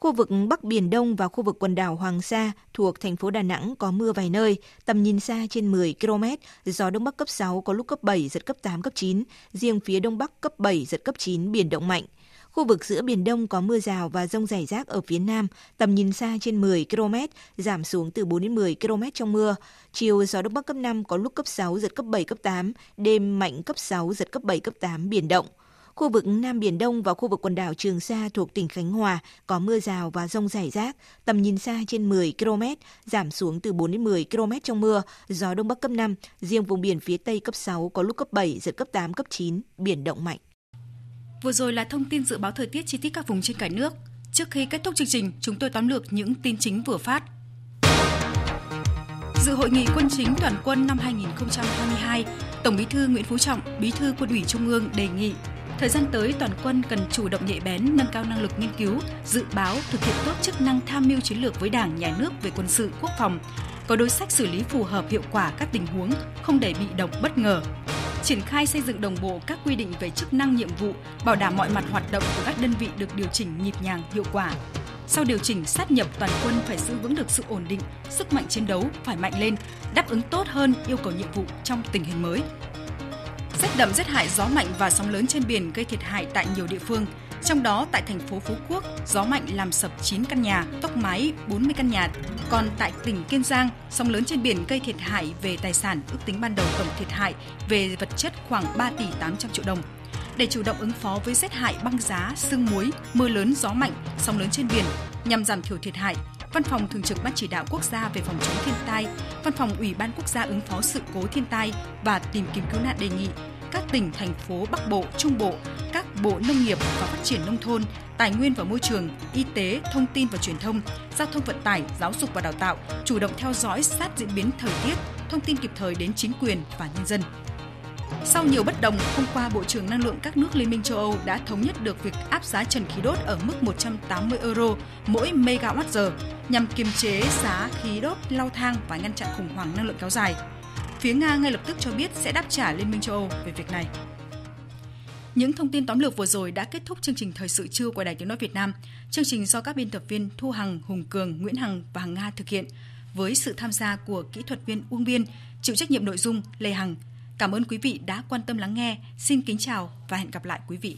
Khu vực Bắc Biển Đông và khu vực quần đảo Hoàng Sa thuộc thành phố Đà Nẵng có mưa vài nơi, tầm nhìn xa trên 10 km, gió Đông Bắc cấp 6 có lúc cấp 7, giật cấp 8, cấp 9, riêng phía Đông Bắc cấp 7, giật cấp 9, biển động mạnh. Khu vực giữa Biển Đông có mưa rào và rông rải rác ở phía Nam, tầm nhìn xa trên 10 km, giảm xuống từ 4 đến 10 km trong mưa. Chiều gió Đông Bắc cấp 5 có lúc cấp 6, giật cấp 7, cấp 8, đêm mạnh cấp 6, giật cấp 7, cấp 8, biển động. Khu vực Nam Biển Đông và khu vực quần đảo Trường Sa thuộc tỉnh Khánh Hòa có mưa rào và rông rải rác, tầm nhìn xa trên 10 km, giảm xuống từ 4 đến 10 km trong mưa, gió Đông Bắc cấp 5, riêng vùng biển phía Tây cấp 6 có lúc cấp 7, giật cấp 8, cấp 9, biển động mạnh. Vừa rồi là thông tin dự báo thời tiết chi tiết các vùng trên cả nước. Trước khi kết thúc chương trình, chúng tôi tóm lược những tin chính vừa phát. Dự hội nghị quân chính toàn quân năm 2022, Tổng Bí thư Nguyễn Phú Trọng, Bí thư Quân ủy Trung ương đề nghị thời gian tới toàn quân cần chủ động nhạy bén, nâng cao năng lực nghiên cứu, dự báo, thực hiện tốt chức năng tham mưu chiến lược với Đảng, Nhà nước về quân sự, quốc phòng, có đối sách xử lý phù hợp hiệu quả các tình huống, không để bị động bất ngờ, triển khai xây dựng đồng bộ các quy định về chức năng nhiệm vụ, bảo đảm mọi mặt hoạt động của các đơn vị được điều chỉnh nhịp nhàng, hiệu quả. Sau điều chỉnh sát nhập toàn quân phải giữ vững được sự ổn định, sức mạnh chiến đấu phải mạnh lên, đáp ứng tốt hơn yêu cầu nhiệm vụ trong tình hình mới. Rét đậm rét hại gió mạnh và sóng lớn trên biển gây thiệt hại tại nhiều địa phương, trong đó tại thành phố Phú Quốc, gió mạnh làm sập 9 căn nhà, tốc mái 40 căn nhà. Còn tại tỉnh Kiên Giang, sóng lớn trên biển gây thiệt hại về tài sản, ước tính ban đầu tổng thiệt hại về vật chất khoảng 3 tỷ 800 triệu đồng. Để chủ động ứng phó với rét hại băng giá, sương muối, mưa lớn, gió mạnh, sóng lớn trên biển nhằm giảm thiểu thiệt hại, Văn phòng Thường trực Ban Chỉ đạo Quốc gia về phòng chống thiên tai, Văn phòng Ủy ban Quốc gia ứng phó sự cố thiên tai và tìm kiếm cứu nạn đề nghị các tỉnh, thành phố Bắc Bộ, Trung Bộ, các bộ nông nghiệp và phát triển nông thôn, tài nguyên và môi trường, y tế, thông tin và truyền thông, giao thông vận tải, giáo dục và đào tạo chủ động theo dõi sát diễn biến thời tiết, thông tin kịp thời đến chính quyền và nhân dân. Sau nhiều bất đồng, hôm qua Bộ trưởng Năng lượng các nước Liên minh châu Âu đã thống nhất được việc áp giá trần khí đốt ở mức 180 euro mỗi megawatt giờ nhằm kiềm chế giá khí đốt lao thang và ngăn chặn khủng hoảng năng lượng kéo dài. Phía Nga ngay lập tức cho biết sẽ đáp trả Liên minh châu Âu về việc này. Những thông tin tóm lược vừa rồi đã kết thúc chương trình thời sự trưa của Đài Tiếng nói Việt Nam. Chương trình do các biên tập viên Thu Hằng, Hùng Cường, Nguyễn Hằng và Hằng Nga thực hiện với sự tham gia của kỹ thuật viên Uông Biên, chịu trách nhiệm nội dung Lê Hằng. Cảm ơn quý vị đã quan tâm lắng nghe. Xin kính chào và hẹn gặp lại quý vị.